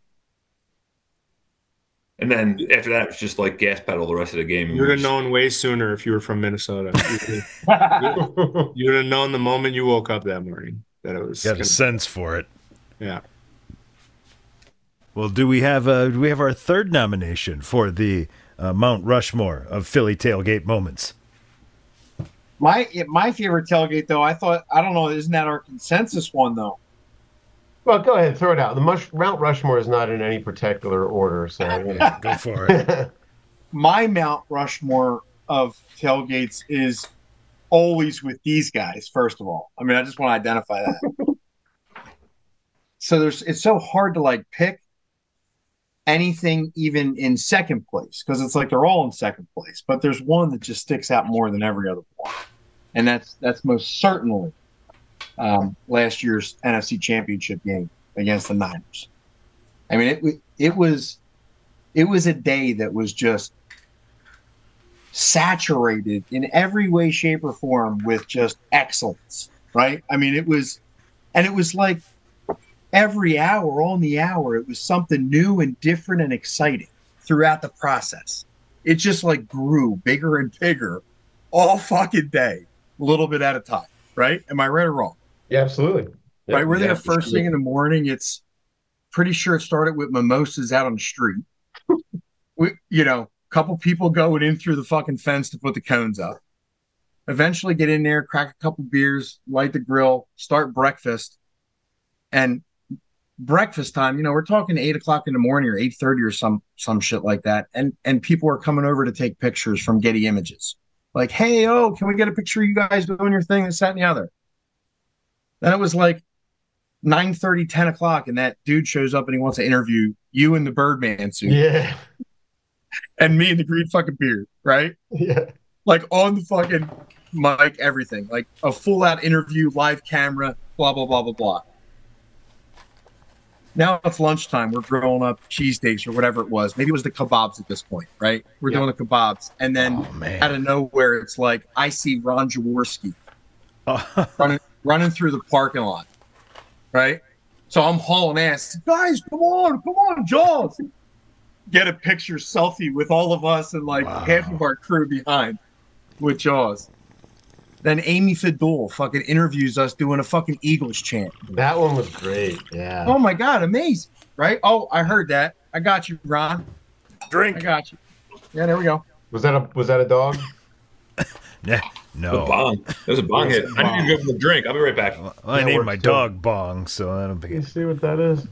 And then after that, it was just like gas pedal the rest of the game. you would have known way sooner if you were from Minnesota. <laughs> You would have known the moment you woke up that morning that it was. got gonna- a sense for it. yeah. Well, do we have uh do we have our third nomination for the uh, Mount Rushmore of Philly tailgate moments? My my favorite tailgate though, I thought I don't know, isn't that our consensus one though? well, go ahead, and throw it out. The Mush- Mount Rushmore is not in any particular order, so you know. <laughs> Go for it. <laughs> My Mount Rushmore of tailgates is always with these guys. First of all, I mean, I just want to identify that. <laughs> so there's it's so hard to like pick anything even in second place because it's like they're all in second place, but there's one that just sticks out more than every other one, and that's that's most certainly um, last year's NFC Championship game against the Niners. I mean, it it was it was a day that was just saturated in every way, shape, or form with just excellence. Right? I mean, it was, and it was like every hour on the hour, it was something new and different and exciting throughout the process. It just like grew bigger and bigger all fucking day, a little bit at a time. Right? Am I right or wrong? Yeah, absolutely. Yeah, right? We're yeah, there first thing in the morning. It's pretty sure it started with mimosas out on the street. <laughs> we, you know, a couple people going in through the fucking fence to put the cones up. Eventually get in there, crack a couple beers, light the grill, start breakfast. And breakfast time, you know, we're talking eight o'clock in the morning or eight thirty or some some shit like that. And and people are coming over to take pictures from Getty Images. Like, hey, oh, can we get a picture of you guys doing your thing, this, that, and the other? Then it was like 9 30, 10 o'clock, and that dude shows up and he wants to interview you in the Birdman suit. Yeah. <laughs> And me in the green fucking beard, right? Yeah. Like on the fucking mic, everything. Like a full out interview, live camera, blah, blah, blah, blah, blah. Now it's lunchtime. We're grilling up cheesesteaks or whatever it was. Maybe it was the kebabs at this point, right? We're Yeah. doing the kebabs. And then Oh, out of nowhere, it's like, I see Ron Jaworski Oh, <laughs> running running through the parking lot, right? So I'm hauling ass, guys, come on, come on, Jaws. Get a picture selfie with all of us and like Wow. half of our crew behind with Jaws. Then Amy Fadool fucking interviews us doing a fucking Eagles chant. That one was great. Yeah. Oh my god, amazing, right? Oh, I heard that. I got you, Ron. Drink. I got you. Yeah, there we go. Was that a was that a dog? <laughs> Yeah, The no. bong. was a bong hit. I need to go for the drink. I'll be right back. Well, I Yeah, named my still- dog Bong, so I don't think. You It, see what that is?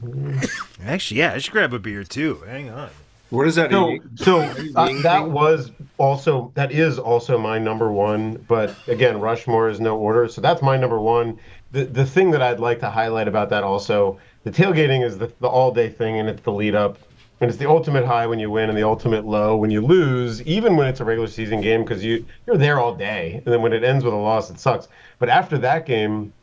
actually, yeah, I should grab a beer too. Hang on. What is that? So, so uh, that was also that is also my number one. But again, Rushmore is no order, so that's my number one. The the thing that I'd like to highlight about that also, the tailgating is the, the all day thing, and it's the lead up, and it's the ultimate high when you win and the ultimate low when you lose, even when it's a regular season game because you you're there all day, and then when it ends with a loss, it sucks. But after that game,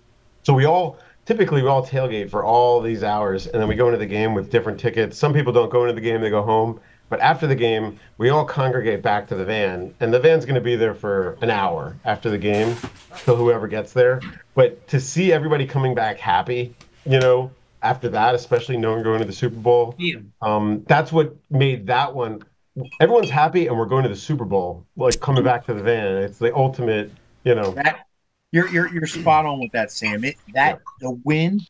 so we all typically we all tailgate for all these hours, and then we go into the game with different tickets. Some people don't go into the game; they go home. But after the game, we all congregate back to the van, and the van's going to be there for an hour after the game, till whoever gets there. But to see everybody coming back happy, you know, after that, especially knowing going to the Super Bowl, um, that's what made that one. Everyone's happy, and we're going to the Super Bowl, like coming back to the van. It's the ultimate, you know. That you're you're you're <clears throat> spot on with that, Sam. It that the wind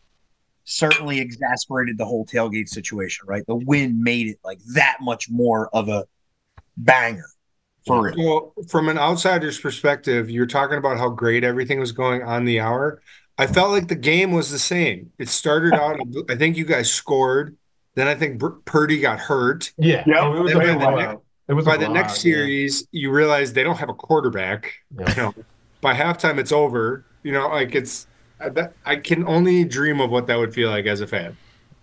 certainly exasperated the whole tailgate situation, right? The wind made it like that much more of a banger for real. Well, from an outsider's perspective, you're talking about how great everything was going on the hour. I felt like the game was the same. It started <laughs> out, I think you guys scored. Then I think Br- Purdy got hurt. Yeah, Yeah. it was a by the blowout. next- It was a By the blowout, next yeah. series, you realize they don't have a quarterback. Yeah. You know, by halftime, it's over. You know, like it's uh, I, can only dream of what that would feel like as a fan.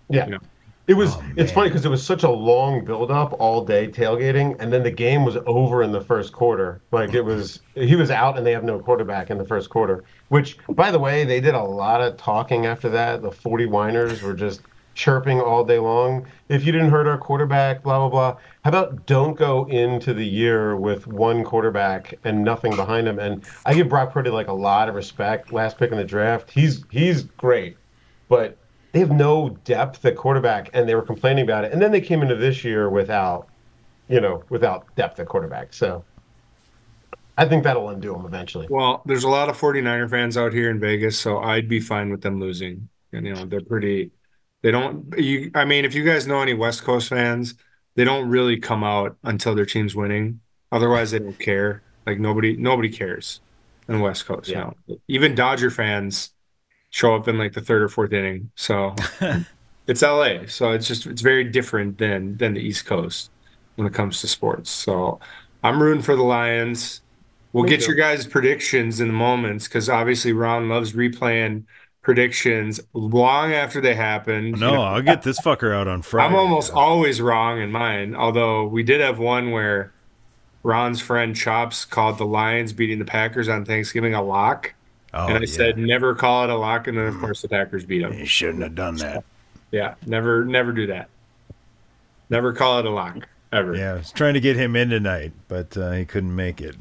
Yeah. You know. It was. Oh, it's funny because it was such a long build-up all day tailgating, and then the game was over in the first quarter. Like it was, he was out, and they have no quarterback in the first quarter. Which, by the way, they did a lot of talking after that. The forty whiners were just chirping all day long. If you didn't hurt our quarterback, blah blah blah. How about don't go into the year with one quarterback and nothing behind him? And I give Brock Purdy like a lot of respect. Last pick in the draft, he's he's great, but they have no depth at quarterback, and they were complaining about it. And then they came into this year without, you know, without depth at quarterback. So I think that'll undo them eventually. Well, there's a lot of 49er fans out here in Vegas, so I'd be fine with them losing. And you know, they're pretty they don't you I mean, if you guys know any West Coast fans, they don't really come out until their team's winning. Otherwise they don't care. Like nobody nobody cares in West Coast. Yeah. You know. Even Dodger fans show up in like the third or fourth inning. So <laughs> it's LA. So it's just it's very different than than the East Coast when it comes to sports. So I'm rooting for the Lions. We'll Me get too. your guys' predictions in the moments because obviously Ron loves replaying predictions long after they happened. No, I'll get this fucker out on <laughs> Friday. I'm almost always wrong in mine. Although we did have one where Ron's friend Chops called the Lions beating the Packers on Thanksgiving a lock, Oh, and I yeah. said never call it a lock, and then of course the Packers beat them. you shouldn't have done that. Yeah, never, never do that. Never call it a lock ever. Yeah, I was trying to get him in tonight, but uh, he couldn't make it.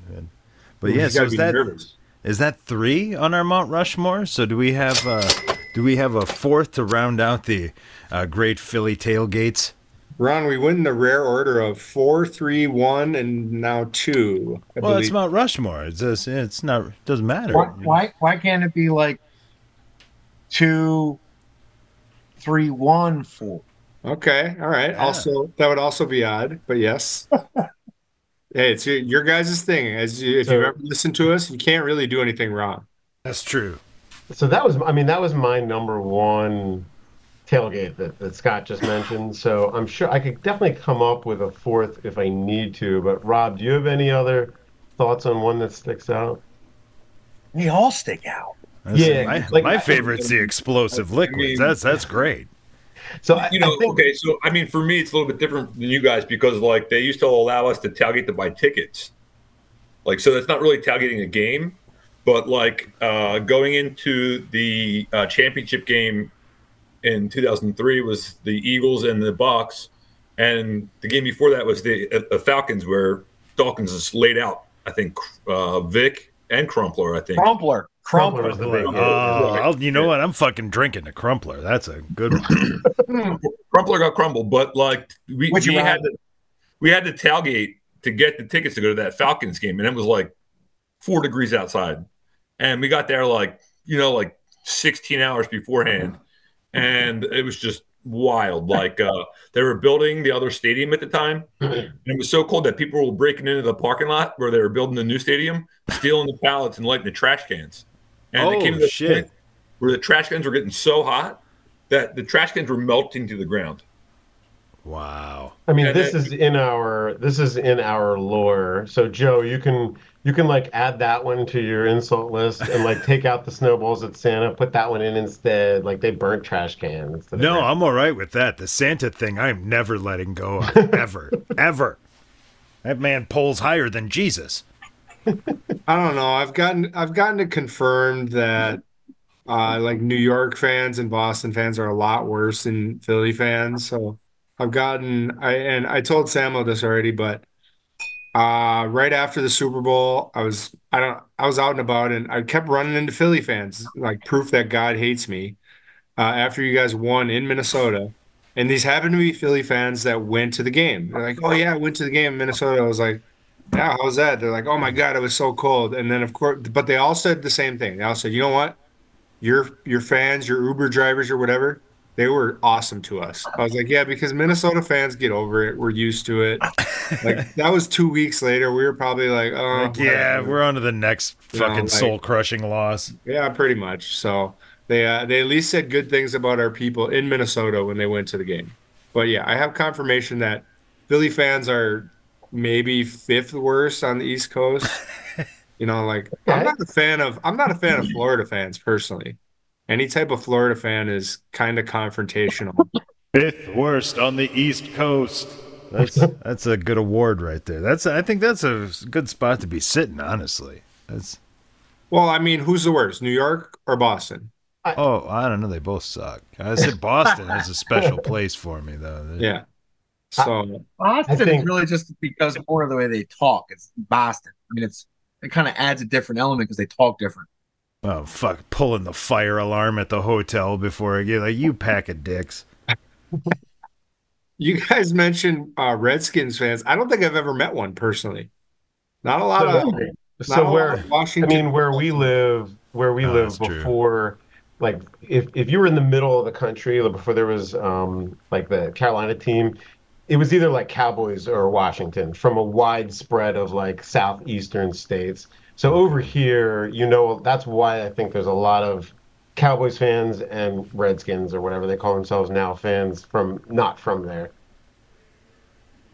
But You yeah, so that nervous. Is that three on our Mount Rushmore? So do we have uh, do we have a fourth to round out the uh, great Philly tailgates? Ron, we went in the rare order of four, three, one, and now two. I Well, it's. Mount Rushmore. It's just, it's not it doesn't matter. Why, why why can't it be like two, three, one, four? Okay, all right. Yeah. Also, that would also be odd, but yes. <laughs> hey, it's your, your guys' thing. As you, if So- you've ever listened to us, you can't really do anything wrong. That's true. So that was, I mean, that was my number one tailgate that, that Scott just mentioned. So I'm sure I could definitely come up with a fourth if I need to. But Rob, do you have any other thoughts on one that sticks out? They all stick out. That's- Yeah, my, like- my favorite's the explosive liquids. mean- that's that's great. So I, You know, I think, okay, so I mean, for me, it's a little bit different than you guys because, like, they used to allow us to tailgate to buy tickets. Like, so that's not really tailgating a game, but like uh, going into the uh, championship game in 2003 was the Eagles and the Bucks, and the game before that was the uh, Falcons, where Dawkins is laid out. I think uh, Vick and Crumpler. I think. Crumpler. Crumpler Crumpler. was the big Oh, yeah. You know what? I'm fucking drinking the crumpler. That's a good one. <clears throat> Crumpler got crumbled, but like we, we had to, we had to tailgate to get the tickets to go to that Falcons game, and it was like four degrees outside, and we got there like you know like 16 hours beforehand, and it was just wild. Like uh, they were building the other stadium at the time, <clears throat> and it was so cold that people were breaking into the parking lot where they were building the new stadium, stealing the pallets and lighting the trash cans. And they came Oh, to the shit. point where the trash cans were getting so hot that the trash cans were melting to the ground. Wow. I mean, And this then- is in our this is in our lore. So Joe, you can you can like add that one to your insult list and like <laughs> take out the snowballs at Santa, put that one in instead. Like they burnt trash cans. No, I'm all right with that. The Santa thing, I'm never letting go of. <laughs> Ever. ever. That man pulls higher than Jesus. I don't know. I've gotten I've gotten it confirmed that uh, like New York fans and Boston fans are a lot worse than Philly fans. So I've gotten I and I told Samo this already, but uh, right after the Super Bowl, I was I don't I was out and about and I kept running into Philly fans, like proof that God hates me. Uh, after you guys won in Minnesota, and these happened to be Philly fans that went to the game. They're like, "Oh yeah, I went to the game in Minnesota." I was like. Yeah, how was that? They're like, oh my God, it was so cold. And then of course, but they all said the same thing. They all said, you know what? Your your fans, your Uber drivers or whatever, they were awesome to us. I was like, yeah, because Minnesota fans get over it. We're used to it. Like <laughs> that was two weeks later. We were probably like, oh Like, yeah, we're on to the next You know, fucking like- soul crushing loss. yeah, pretty much. So they uh, they at least said good things about our people in Minnesota when they went to the game. But yeah, I have confirmation that Philly fans are maybe fifth worst on the East Coast. <laughs> You know, like I'm not a fan of I'm not a fan of Florida fans personally. Any type of Florida fan is kind of confrontational. Fifth worst on the East Coast. That's <laughs> that's a good award right there. That's I think that's a good spot to be sitting. Honestly, that's Well, I mean, who's the worst, New York or Boston? oh I don't know. They both suck. I said Boston has a special <laughs> place for me though. Yeah. So Boston I think- is really just because more of the way they talk. It's Boston. I mean, it's it kind of adds a different element because they talk different. Oh fuck! Pulling the fire alarm at the hotel before I get like you pack of dicks. you guys mentioned uh, Redskins fans. I don't think I've ever met one personally. Not a lot of. So, not so where of I Washington. mean, where we live, where we Oh, live that's true. before, like if if you were in the middle of the country, like, before there was um like the Carolina team, it was either like Cowboys or Washington from a wide spread of like southeastern states. So over here, you know, that's why I think there's a lot of Cowboys fans and Redskins or whatever they call themselves now fans from not from there.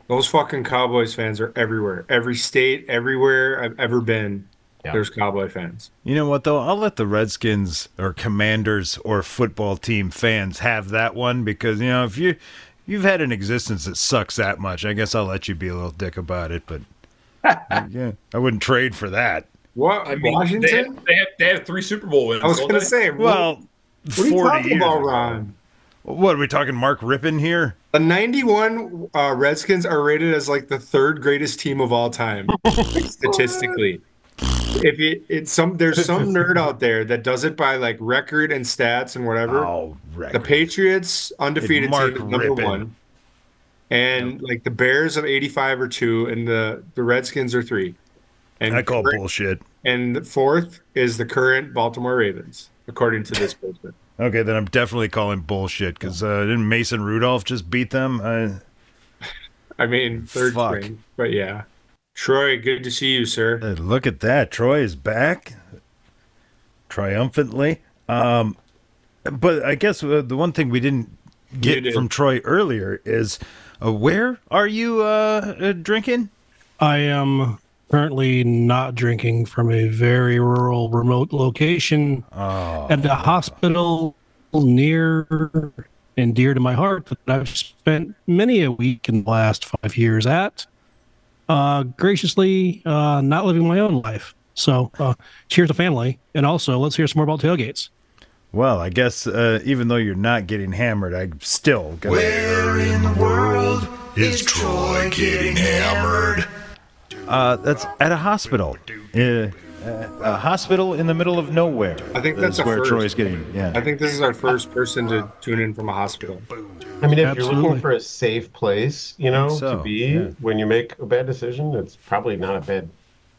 Those fucking Cowboys fans are everywhere. Every state, everywhere I've ever been. Yeah. there's Cowboy fans. You know what though? I'll let the Redskins or Commanders or football team fans have that one because you know if you you've had an existence that sucks that much, I guess I'll let you be a little dick about it. But <laughs> yeah, I wouldn't trade for that. What I mean, they Washington? have, they have they have three Super Bowl wins. I was gonna say, Well, what are you talking years. about, ago. Ron? What are we talking? Mark Rypien here? The 91 uh, Redskins are rated as like the third greatest team of all time, <laughs> statistically. If it, it's some, there's some <laughs> nerd out there that does it by like record and stats and whatever. Oh, the. Patriots undefeated team is number Rypien. one, and like the Bears of 85 are two, and the the Redskins are three. And I call current- bullshit. And the fourth is the current Baltimore Ravens, according to this person. Okay, then I'm definitely calling bullshit because uh, didn't Mason Rudolph just beat them? Uh, I mean, third Fuck. string, but yeah. Troy, good to see you, sir. Uh, Look at that. Troy is back triumphantly. Um, but I guess uh, the one thing we didn't get did. from Troy earlier is uh, where are you uh, uh, drinking? I am currently not drinking from a very rural, remote location Oh, at the hospital near and dear to my heart that I've spent many a week in the last five years at. Uh, graciously, uh, not living my own life. So, uh, cheers to family, and also let's hear some more about tailgates. well, I guess uh, even though you're not getting hammered, I'm still gonna. Where in the world is Troy getting hammered? Uh, that's at a hospital. Uh, Uh, a hospital in the middle of nowhere. I think that's a where first. Troy's getting. Yeah, I think this is our first person to tune in from a hospital. I mean, if you're looking for a safe place, you know, so, to be yeah. when you make a bad decision, it's probably not a bad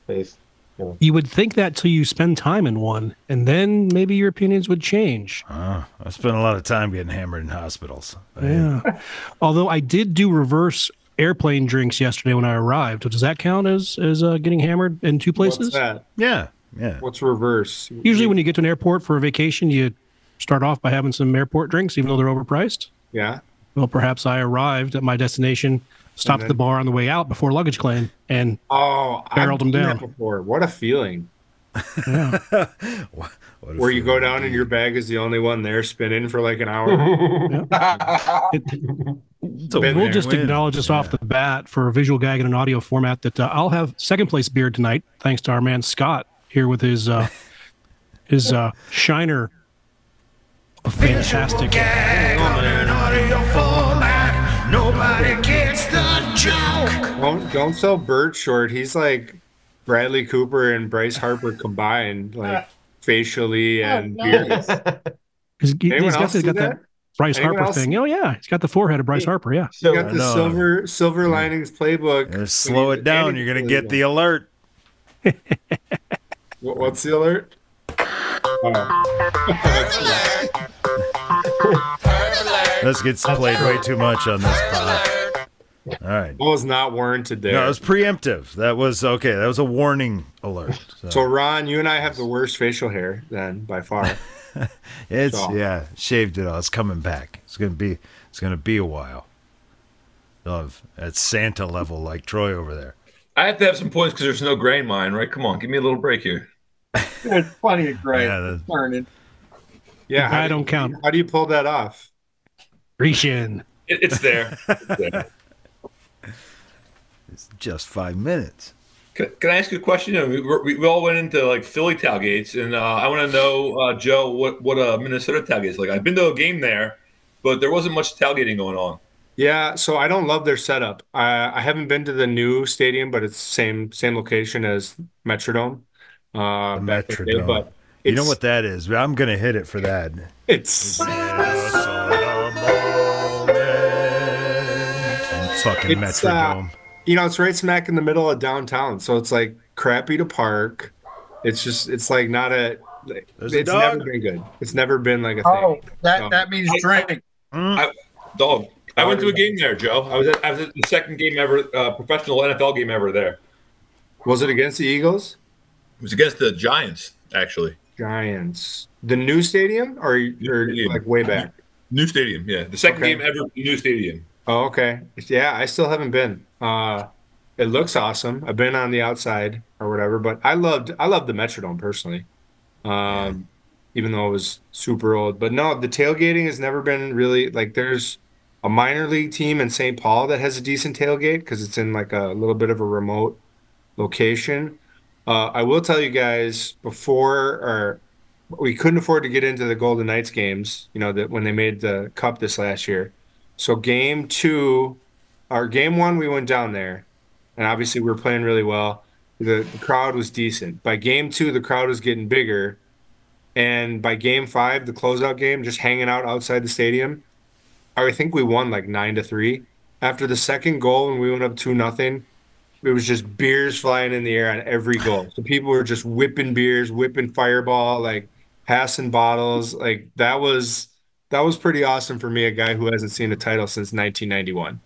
place. You know. You would think that till you spend time in one, and then maybe your opinions would change. Oh, I spent a lot of time getting hammered in hospitals. Yeah. Although I did do reverse airplane drinks yesterday when I arrived. Does that count as as uh, getting hammered in two places? What's that? Yeah. Yeah. What's reverse? Usually, when you get to an airport for a vacation, you start off by having some airport drinks, even though they're overpriced. Yeah. Well, perhaps I arrived at my destination, stopped at the bar on the way out before luggage claim, and Oh, Barreled I've them done that down. before. What a feeling. yeah, <laughs> What a Where you go down and your bag is the only one there spinning for like an hour. <laughs> <laughs> it, It's a Been we'll there. just win. acknowledge this off the bat for a visual gag in an audio format that uh, I'll have second place beard tonight, thanks to our man Scott here with his uh, <laughs> his uh, Shiner. Fantastic. Nobody gets the joke. don't don't sell Bert short. He's like Bradley Cooper and Bryce Harper combined, like <laughs> facially and beard. He's, he's Anyone got, else see got that? that? Bryce Anyone Harper else? thing. Oh yeah, he's got the forehead of Bryce Harper. Yeah. So, You got the No. silver silver linings playbook. Slow it down. You're gonna get the alert. <laughs> What- What's the alert? <laughs> This gets oh. played way too much on this pod. All right. That was not warranted there. No, it was preemptive. That was okay. That was a warning alert. So, so Ron, you and I have the worst facial hair then by far. <laughs> <laughs> it's so- yeah, shaved it all. It's coming back. It's gonna be. It's gonna be a while. Of at Santa level, like Troy over there. I have to have some points because there's no gray in mine, right? Come on, give me a little break here. <laughs> There's plenty of gray. Yeah, the- Turning. Yeah, I do- don't count. How do you pull that off? Grecian. It, it's there. <laughs> It's there. It's just five minutes. Can, can I ask you a question? You know, we, we, we all went into like Philly tailgates, and uh, I want to know, uh, Joe, what what a Minnesota tailgate is like. I've been to a game there, but there wasn't much tailgating going on. Yeah, so I don't love their setup. I I haven't been to the new stadium, but it's same same location as Metrodome. Uh, The back in day, Metrodome. but You know what that is? I'm gonna hit it for that. It's Fucking It's, uh, Metrodome. You know it's right smack in the middle of downtown, so it's like crappy to park. It's just it's like not a. There's it's dog. never been good. It's never been like a Oh, thing. Oh, that So- that means drink. Dog. I went to a game there, Joe. I was at, I was at the second game ever, uh, professional NFL game ever there. Was it against the Eagles? It was against the Giants, actually. Giants. The new stadium or, or stadium. like way back? New stadium, yeah. The second Okay. game ever, new stadium. Oh, okay. Yeah, I still haven't been. Uh, it looks awesome. I've been on the outside. or whatever. But I loved I loved the Metrodome personally, um, even though it was super old. But no, the tailgating has never been really like. There's a minor league team in St. Paul that has a decent tailgate because it's in like a little bit of a remote location. Uh, I will tell you guys before or we couldn't afford to get into the Golden Knights games, you know, that when they made the cup this last year. So game two, our game one, we went down there, and obviously we were playing really well. The, the crowd was decent. By game two, the crowd was getting bigger, and by game five, the closeout game, just hanging out outside the stadium, I think we won like nine to three. After the second goal, when we went up two nothing, it was just beers flying in the air on every goal. So people were just whipping beers, whipping fireball, like passing bottles. Like that was that was pretty awesome for me, a guy who hasn't seen a title since 1991.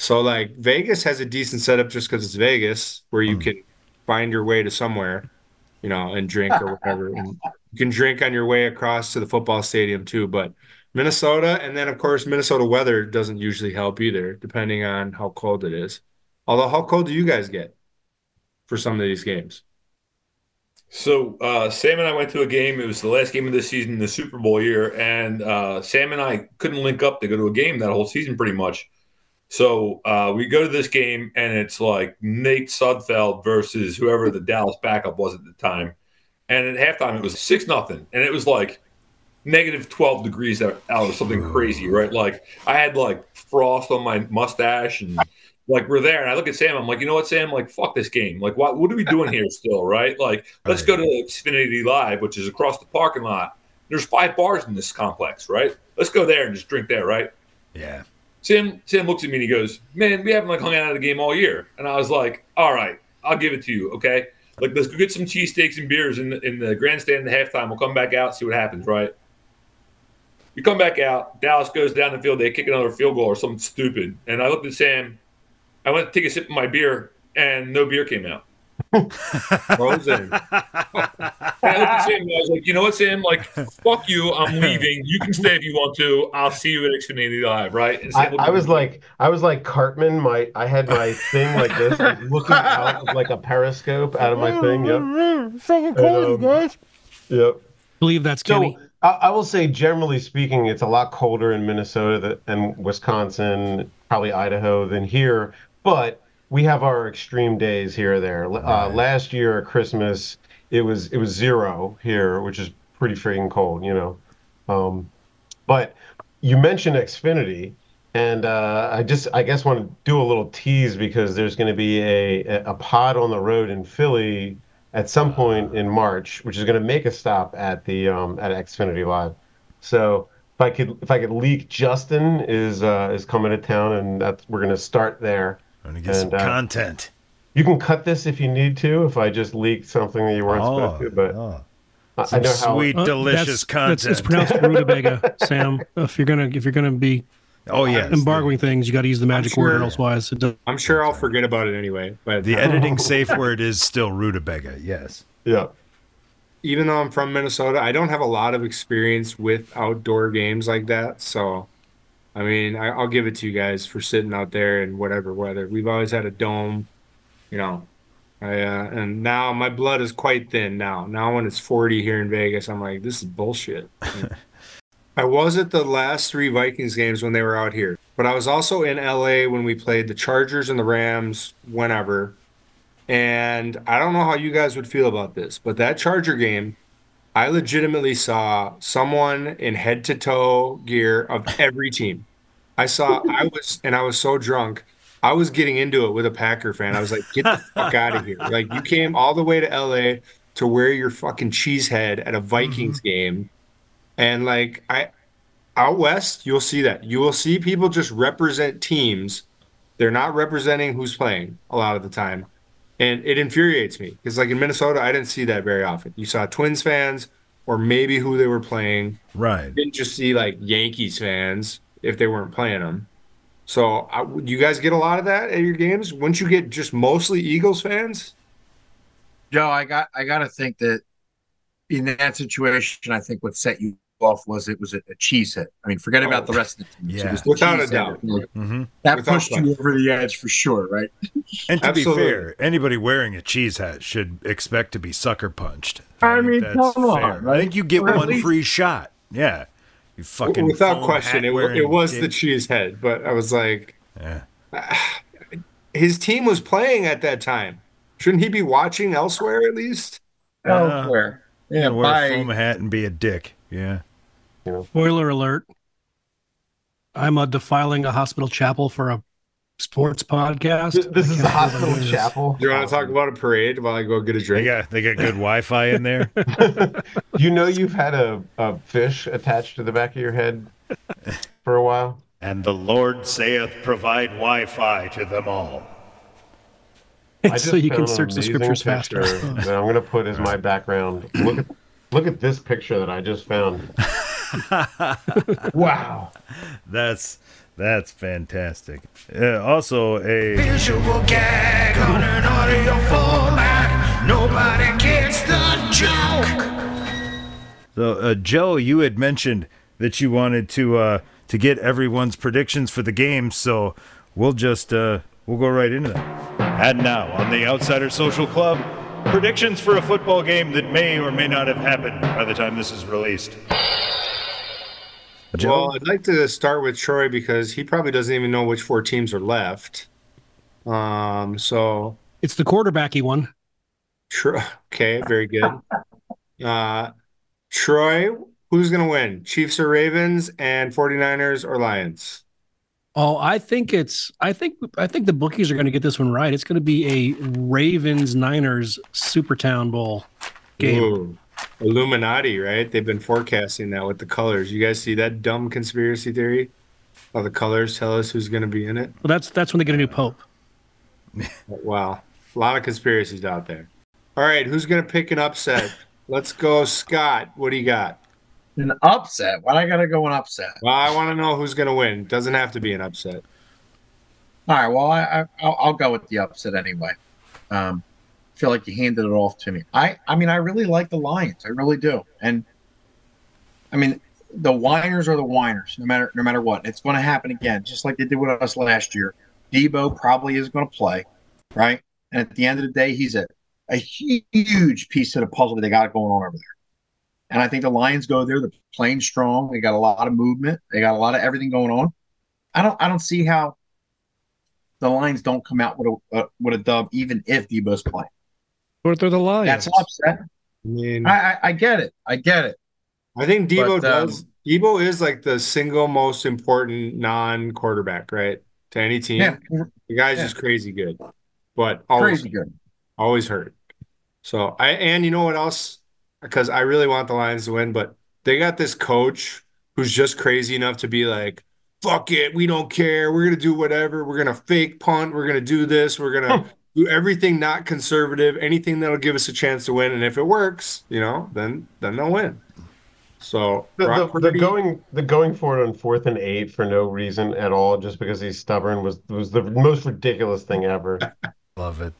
So like Vegas has a decent setup just because it's Vegas, where you can find your way to somewhere, you know, and drink or whatever. and you can drink on your way across to the football stadium too. But Minnesota, and then of course Minnesota weather doesn't usually help either, depending on how cold it is. Although, how cold do you guys get for some of these games? So uh, Sam and I went to a game. It was the last game of the season, the Super Bowl year, and uh, Sam and I couldn't link up to go to a game that whole season, pretty much. So uh, we go to this game, and it's like Nate Sudfeld versus whoever the Dallas backup was at the time. And at halftime, it was six nothing, and it was like negative twelve degrees out, out or something crazy, right? Like I had like frost on my mustache and like we're there, and I look at Sam. I'm like, you know what, Sam? Like, fuck this game. Like, what what are we doing here still? Right? Like, let's go to Xfinity Live, which is across the parking lot. There's five bars in this complex, right? Let's go there and just drink there, right? Yeah. Sam Sam looks at me and he goes, "Man, we haven't like hung out at a game all year." And I was like, "All right, I'll give it to you, okay? Like, let's go get some cheesesteaks and beers in the, in the grandstand at halftime. We'll come back out, see what happens, right?" We come back out. Dallas goes down the field. They kick another field goal or something stupid. And I looked at Sam. I went to take a sip of my beer, and no beer came out. Frozen. <laughs> I looked at Sam and I was like, you know what, Sam? Like, fuck you. I'm <laughs> leaving. You can stay if you want to. I'll see you at Xfinity Live, right? And I, Sam looked I at was like, I was like Cartman. My, I had my thing like this, like <laughs> looking out of like a periscope out of my thing. Yep. Fucking cold, you um, guys. Yep. believe that's Kenny. So I, I will say, generally speaking, it's a lot colder in Minnesota that, and Wisconsin, probably Idaho, than here. But we have our extreme days here or there. Uh, last year at Christmas, it was it was zero here, which is pretty freaking cold, you know. Um, but you mentioned Xfinity, and uh, I just I guess want to do a little tease because there's going to be a a pod on the road in Philly at some point in March, which is going to make a stop at the um, at Xfinity Live. So if I could if I could leak, Justin is uh, is coming to town, and that's we're going to start there. I'm gonna get some And, uh, content. You can cut this if you need to. If I just leaked something that you weren't Oh, supposed to, but oh. I- I Some know how. sweet, Uh, delicious that's- content. that's- It's pronounced <laughs> rutabaga, Sam. If you're gonna if you're gonna be oh yeah, embargoing things, you got to use the magic word, sure- elsewise it doesn't. I'm sure I'll forget about it anyway. But The editing safe word is still rutabaga. Yes. Yeah. even though I'm from Minnesota, I don't have a lot of experience with outdoor games like that. So, I mean, I, I'll give it to you guys for sitting out there in whatever weather. We've always had a dome, you know. I, uh, and now my blood is quite thin now. Now when it's 40 here in Vegas, I'm like, this is bullshit. <laughs> I was at the last three Vikings games when they were out here, but I was also in LA when we played the Chargers and the Rams whenever. And I don't know how you guys would feel about this, but that Charger game, I legitimately saw someone in head to toe gear of every team. I saw, I was, and I was so drunk. I was getting into it with a Packer fan. I was like, get the fuck out of here. Like, you came all the way to LA to wear your fucking cheesehead at a Vikings mm-hmm. game. And like, I, out west, you'll see that. You will see people just represent teams. They're not representing who's playing a lot of the time. And it infuriates me because, like in Minnesota, I didn't see that very often. You saw Twins fans or maybe who they were playing. Right. You didn't just see like Yankees fans if they weren't playing them. So, I, you guys get a lot of that at your games? Wouldn't you get just mostly Eagles fans? Joe, I got I got to think that in that situation, I think what set you off was it was a, a cheese hit. I mean, forget about the rest of the team. Yeah. it was the Without a doubt. that really- hmm That Without pushed you over the edge for sure, right? And to Absolutely. be fair, anybody wearing a cheese hat should expect to be sucker punched. I think mean, that's come on, fair. I think you get Or one least- free shot. Yeah, you fucking Without question, it, it was the cheese head, but I was like, Yeah. his team was playing at that time. Shouldn't he be watching elsewhere at least? Uh, Elsewhere. Yeah, wear a foam hat and be a dick. Yeah. Spoiler alert. I'm uh, defiling a hospital chapel for a sports podcast. This, this is can't the hospital chapel. Do you want to talk about a parade while I go get a They drink? got they got good Wi-Fi in there. <laughs> you know you've had a, a fish attached to the back of your head for a while. and the Lord saith, provide Wi-Fi to them all. <laughs> So you can search the scriptures faster. That I'm going to put as my background. Look at look at this picture that I just found. <laughs> wow. That's that's fantastic. Uh, also a Visual gag on an audio format. Nobody gets the joke. So, uh, Joe, you had mentioned that you wanted to uh, to get everyone's predictions for the game, so we'll just uh, we'll go right into that. And now on the Outsider Social Club, predictions for a football game that may or may not have happened by the time this is released. Joe, Well, I'd like to start with Troy because he probably doesn't even know which four teams are left. Um, so It's the quarterbacky one. Troy, okay, very good. <laughs> Uh, Troy, who's going to win? Chiefs or Ravens and 49ers or Lions? Oh, I think it's. I think. I think the bookies are going to get this one right. It's going to be a Ravens Niners Supertown Bowl game. Ooh, Illuminati, right? They've been forecasting that with the colors. You guys see that dumb conspiracy theory? How the colors tell us who's going to be in it? Well, that's that's when they get a new pope. <laughs> Wow. A lot of conspiracies out there. All right, who's going to pick an upset? Let's go, Scott. What do you got? An upset. Why I gotta go an upset? Well, I want to know who's going to win. Doesn't have to be an upset. All right. Well, I, I I'll, I'll go with the upset anyway. Um, feel like you handed it off to me. I I mean, I really like the Lions. I really do. And I mean, the whiners are the whiners. No matter no matter what, it's going to happen again, just like they did with us last year. Deebo probably is going to play, right? And at the end of the day, he's a a huge piece of the puzzle that they got going on over there. And I think the Lions go there. They're playing strong. They got a lot of movement. They got a lot of everything going on. I don't I don't see how the Lions don't come out with a uh, with a dub, even if Deebo's playing. Or they're the Lions. That's upset. I mean, I, I, I get it. I get it. I think Deebo But, um, does. Deebo is like the single most important non-quarterback, right? To any team. Yeah, The guy's Yeah. just crazy good, but always crazy good. always hurt. So I and you know what else? Because I really want the Lions to win, but they got this coach who's just crazy enough to be like, "Fuck it, we don't care. We're gonna do whatever. We're gonna fake punt. We're gonna do this. We're gonna <laughs> do everything not conservative. Anything that'll give us a chance to win. And if it works, you know, then then they'll win." So The, Brock the, the going the going for it on fourth and eight for no reason at all, just because he's stubborn, was was the most ridiculous thing ever. <laughs> love it.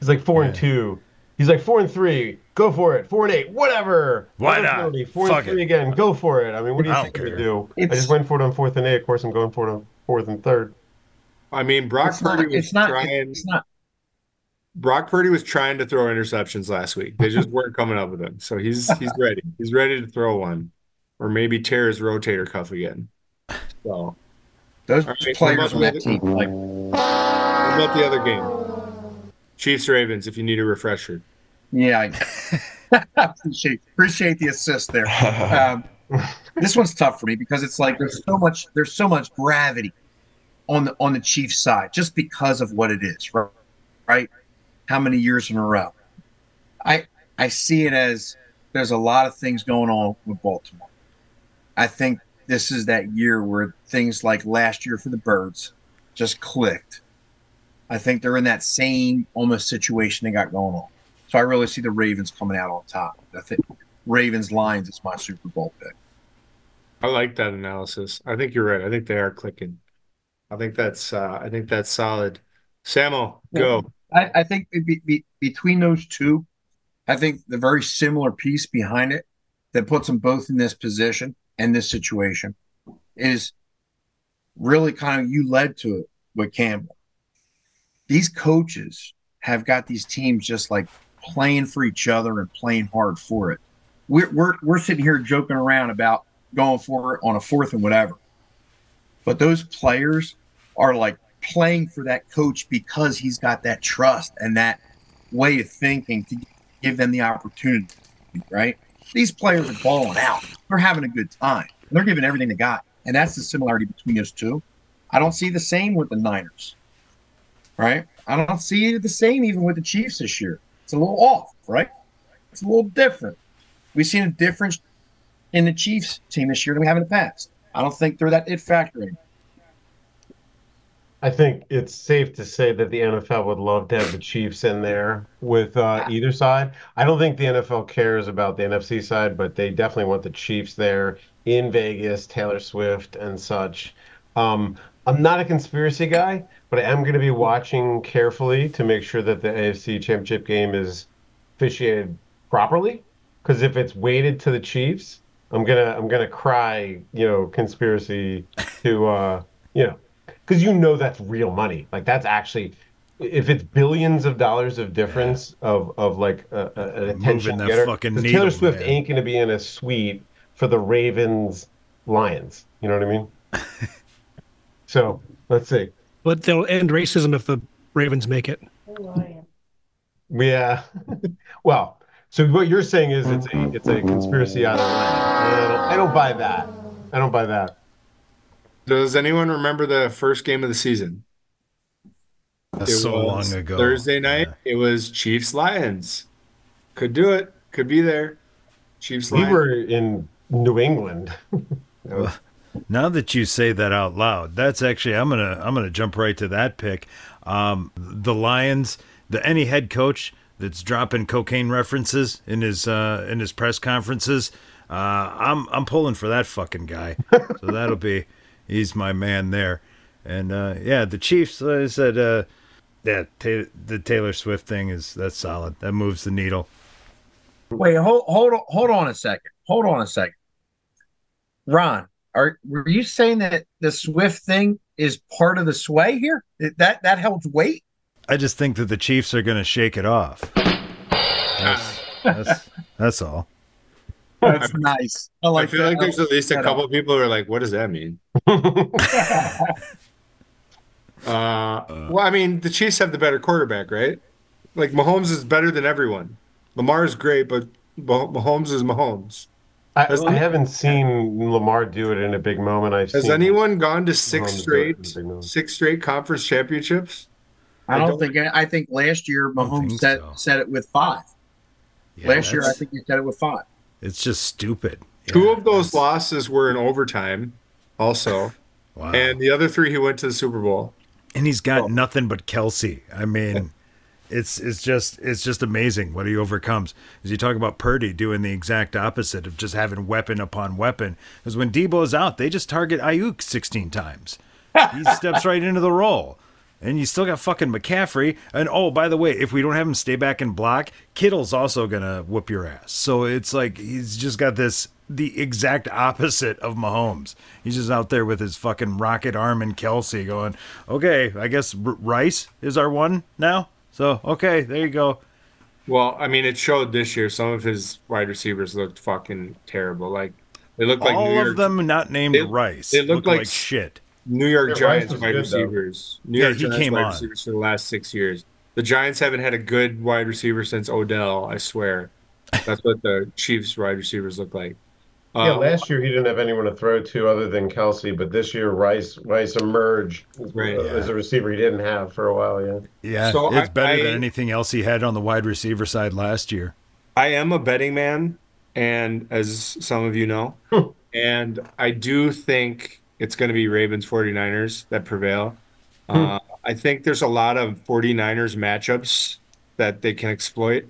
He's like four and two. He's like four and three. Go for it. Four and eight. Whatever. Why not? penalty. Four Fuck and three it. again. Go for it. I mean, what do you I think don't we care. do? I just went for it on fourth and eight. Of course, I'm going for it on fourth and third. I mean, Brock It's not. Was It's not. trying. It's not. Brock Purdy was trying to throw interceptions last week. They just weren't coming up with them. So he's he's <laughs> ready. He's ready to throw one, or maybe tear his rotator cuff again. So Those All right, players what on about that team, like, what about the other game? Chiefs Ravens. If you need a refresher, yeah, I <laughs> appreciate appreciate the assist there. Um, this one's tough for me because it's like there's so much there's so much gravity on the on the Chiefs side just because of what it is, right? right? How many years in a row? I I see it as there's a lot of things going on with Baltimore. I think this is that year where things like last year for the Birds just clicked. I think they're in that same almost situation they got going on. So I really see the Ravens coming out on top. I think Ravens Lions is my Super Bowl pick. I like that analysis. I think you're right. I think they are clicking. I think that's uh, I think that's solid. Samo, go. I, I think be, be, between those two, I think the very similar piece behind it that puts them both in this position and this situation is really kind of you led to it with Campbell. These coaches have got these teams just like playing for each other and playing hard for it. We're, we're, we're sitting here joking around about going for it on a fourth and whatever. But those players are like playing for that coach because he's got that trust and that way of thinking to give them the opportunity, right? These players are balling out. They're having a good time. They're giving everything they got. And that's the similarity between those two. I don't see the same with the Niners, right? I don't see the same even with the Chiefs this year. It's a little off, right? It's a little different. We've seen a difference in the Chiefs team this year than we have in the past. I don't think they're that it factor anymore. I think it's safe to say that the NFL would love to have the Chiefs in there with uh, either side. I don't think the NFL cares about the NFC side, but they definitely want the Chiefs there in Vegas, Taylor Swift, and such. Um, I'm not a conspiracy guy, but I am going to be watching carefully to make sure that the AFC Championship game is officiated properly. Because if it's weighted to the Chiefs, I'm gonna I'm gonna cry, you know, conspiracy to uh, you know, because you know that's real money. Like that's actually, if it's billions of dollars of difference of of like a, a, an attention Moving that getter. fucking 'cause needle, Taylor Swift man. ain't gonna be in a suite for the Ravens Lions. You know what I mean? <laughs> so let's see. But they'll end racism if the Ravens make it. Yeah. <laughs> well, so what you're saying is it's a it's a conspiracy out of land. I don't buy that. I don't buy that. Does anyone remember the first game of the season? That's It so was long ago. Thursday night. Yeah. It was Chiefs Lions. Could do it. Could be there. Chiefs We Lions. were in New England. <laughs> That was- Now that you say that out loud, that's actually I'm gonna I'm gonna jump right to that pick. Um, the Lions, the any head coach that's dropping cocaine references in his uh, in his press conferences, uh, I'm I'm pulling for that fucking guy. so that'll be he's my man there. And uh, yeah, the Chiefs. Like I said, uh, yeah, ta- the Taylor Swift thing is that's solid. That moves the needle. Wait, hold hold on, hold on a second. Hold on a second. Ron, are were you saying that the Swift thing is part of the sway here? That that holds weight? I just think that the Chiefs are going to shake it off. That's, that's, that's all. That's nice. I I like feel that. like there's at least a that. couple people who are like, "What does that mean?" Uh, well, I mean, the Chiefs have the better quarterback, right? Like Mahomes is better than everyone. Lamar is great, but Mahomes is Mahomes. I, Has- I haven't seen Lamar do it in a big moment. I've Has seen anyone gone to six Mahomes straight, in a big moment. six straight conference championships? I I don't don't- think I think last year Mahomes think said so. said it with five. Yeah, last year I think he said it with five. it's just stupid. Two Yeah, of those losses were in overtime, also, Wow. and the other three he went to the Super Bowl. and he's got Oh. nothing but Kelsey. I mean, <laughs> it's it's just it's just amazing what he overcomes. As you talk about Purdy doing the exact opposite of just having weapon upon weapon. Because when Deebo's out, they just target Aiyuk sixteen times. He <laughs> steps right into the role. And you still got fucking McCaffrey. And oh, by the way, if we don't have him stay back and block, Kittle's also gonna whoop your ass. So it's like he's just got this the exact opposite of Mahomes. He's just out there with his fucking rocket arm and Kelsey going, okay, I guess R- Rice is our one now. So okay, there you go. Well, I mean, it showed this year. Some of his wide receivers looked fucking terrible. Like they looked like All New York, of them not named They- Rice. they look look like like shit. New York Yeah, Giants wide good, though. receivers. New Yeah, York he Giants came wide on. receivers for the last six years. The Giants haven't had a good wide receiver since Odell. I swear. That's what the Chiefs wide receivers look like. Yeah, Um, last year he didn't have anyone to throw to other than Kelsey, but this year Rice Rice emerged Right, uh, yeah. as a receiver he didn't have for a while. Yeah, Yeah, So it's I- better I- than anything else he had on the wide receiver side last year. I am a betting man, and as some of you know, and I do think it's going to be Ravens 49ers that prevail. Uh, I think there's a lot of 49ers matchups that they can exploit.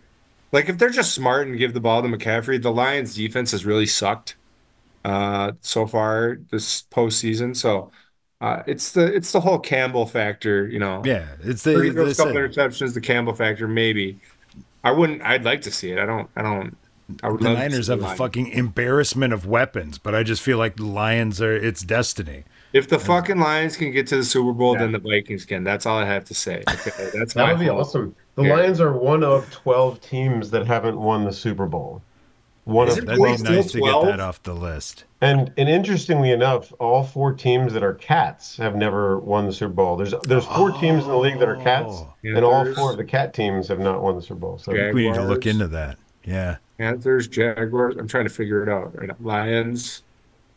Like if they're just smart and give the ball to McCaffrey, the Lions defense has really sucked uh, so far this postseason. So uh, it's the it's the whole Campbell factor, you know. Yeah, it's the, Purdy the throws couple same. interceptions, the Campbell factor, maybe. I wouldn't. I'd like to see it. I don't. I don't. I would The love Niners have a Lions. fucking embarrassment of weapons, but I just feel like the Lions are its destiny. If the fucking Lions can get to the Super Bowl, Yeah. then the Vikings can. That's all I have to say. Okay, that's That would be hope. awesome. The Yeah. Lions are one of 12 teams that haven't won the Super Bowl. One Is of it That'd really be 12. nice to get that off the list. And and interestingly enough, all four teams that are cats have never won the Super Bowl. There's there's four teams in the league that are cats, Oh. and all four of the cat teams have not won the Super Bowl. So Yeah. We need to look into that. Yeah. Panthers, Jaguars. I'm trying to figure it out right now. Lions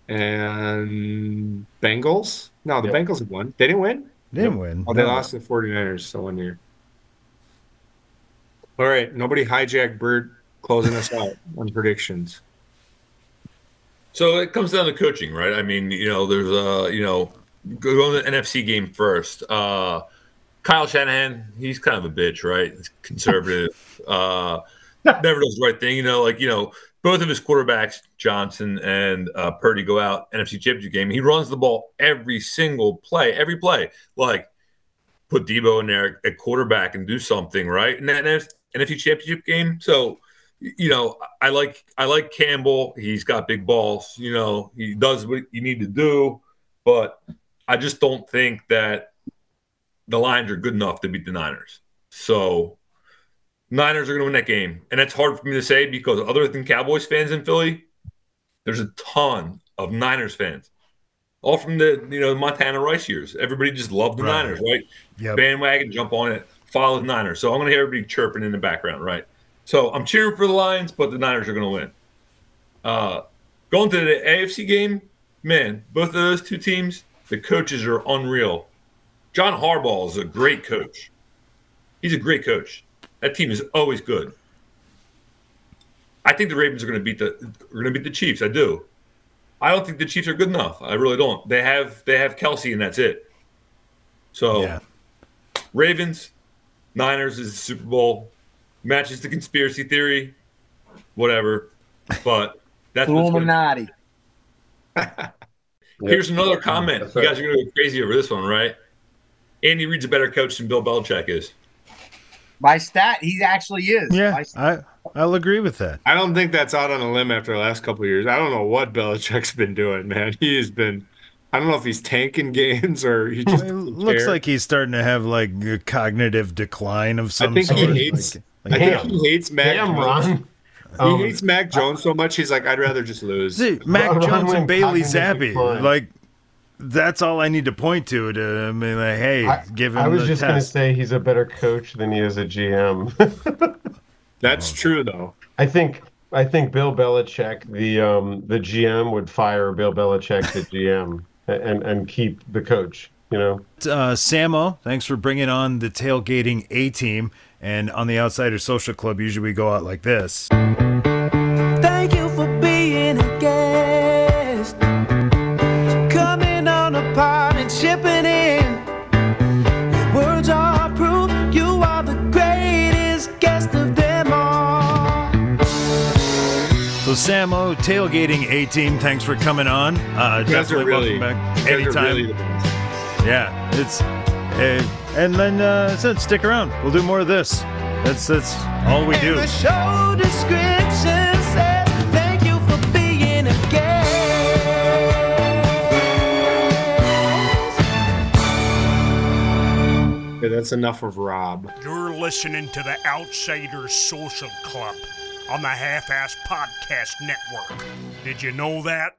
and Bengals. No, the Yep. Bengals have won. They didn't win. They didn't win. Oh, they No. lost to the 49ers so one year. All right, nobody hijack Bird closing us out <laughs> on predictions. So it comes down to coaching, right? I mean, you know, there's uh, you know, go to the NFC game first. Uh, Kyle Shanahan, he's kind of a bitch, right? He's conservative. <laughs> uh, never does the right thing. You know, like you know, both of his quarterbacks, Johnson and uh, Purdy, go out NFC Championship game. He runs the ball every single play, every play. Like put Deebo in there at quarterback and do something, right? And that NFC Championship game. So you know, I like I like Campbell. He's got big balls. You know, he does what you need to do, but I just don't think that the Lions are good enough to beat the Niners. So Niners are going to win that game, and that's hard for me to say because other than Cowboys fans in Philly, there's a ton of Niners fans, all from the you know Montana Rice years. Everybody just loved the Right. Niners, right? Yep. bandwagon, jump on it, follow the Niners. So I'm going to hear everybody chirping in the background, right? So I'm cheering for the Lions, but the Niners are going to win. Uh, going to the AFC game, man, both of those two teams, the coaches are unreal. John Harbaugh is a great coach. He's a great coach. That team is always good. I think the Ravens are going to beat the are going to beat the Chiefs. I do. I don't think the Chiefs are good enough. I really don't. They have they have Kelsey, and that's it. So. Yeah. Ravens, Niners is the Super Bowl. Matches the conspiracy theory, whatever. But that's what's going Illuminati. <laughs> Here's another comment. You guys are going to go crazy over this one, right? Andy Reid's a better coach than Bill Belichick is. By stat, he actually is. Yeah. I I'll agree with that. I don't think that's out on a limb after the last couple of years. I don't know what Belichick's been doing, man. He has been. I don't know if he's tanking <laughs> games or he just It looks care. like he's starting to have like a cognitive decline of some I think he hates- Like- I think Damn. he hates Mac. Damn, Jones. Ron. He Um, hates Mac Jones so much. He's like, I'd rather just lose. See, Mac Ron Jones and Bailey cognitive Zappe, decline. like that's all I need to point to to I mean, like, hey, I, give him I was the just going to say he's a better coach than he is a GM. <laughs> That's true, though. I think I think Bill Belichick, the um, the GM, would fire Bill Belichick, the GM, and and keep the coach. You know, uh, Samo, thanks for bringing on the tailgating A team. And on the Outsider Social Club, usually we go out like this. Samo, tailgating A team, thanks for coming on. Uh, You guys are definitely really, welcome back you guys are anytime. really. Yeah, it's uh, and then uh, so stick around. We'll do more of this. That's that's all we And do. the show description says thank you for being a guest. Okay, that's enough of Rob. You're listening to the Outsiders Social Club on the Half Ass Podcast Network. Did you know that?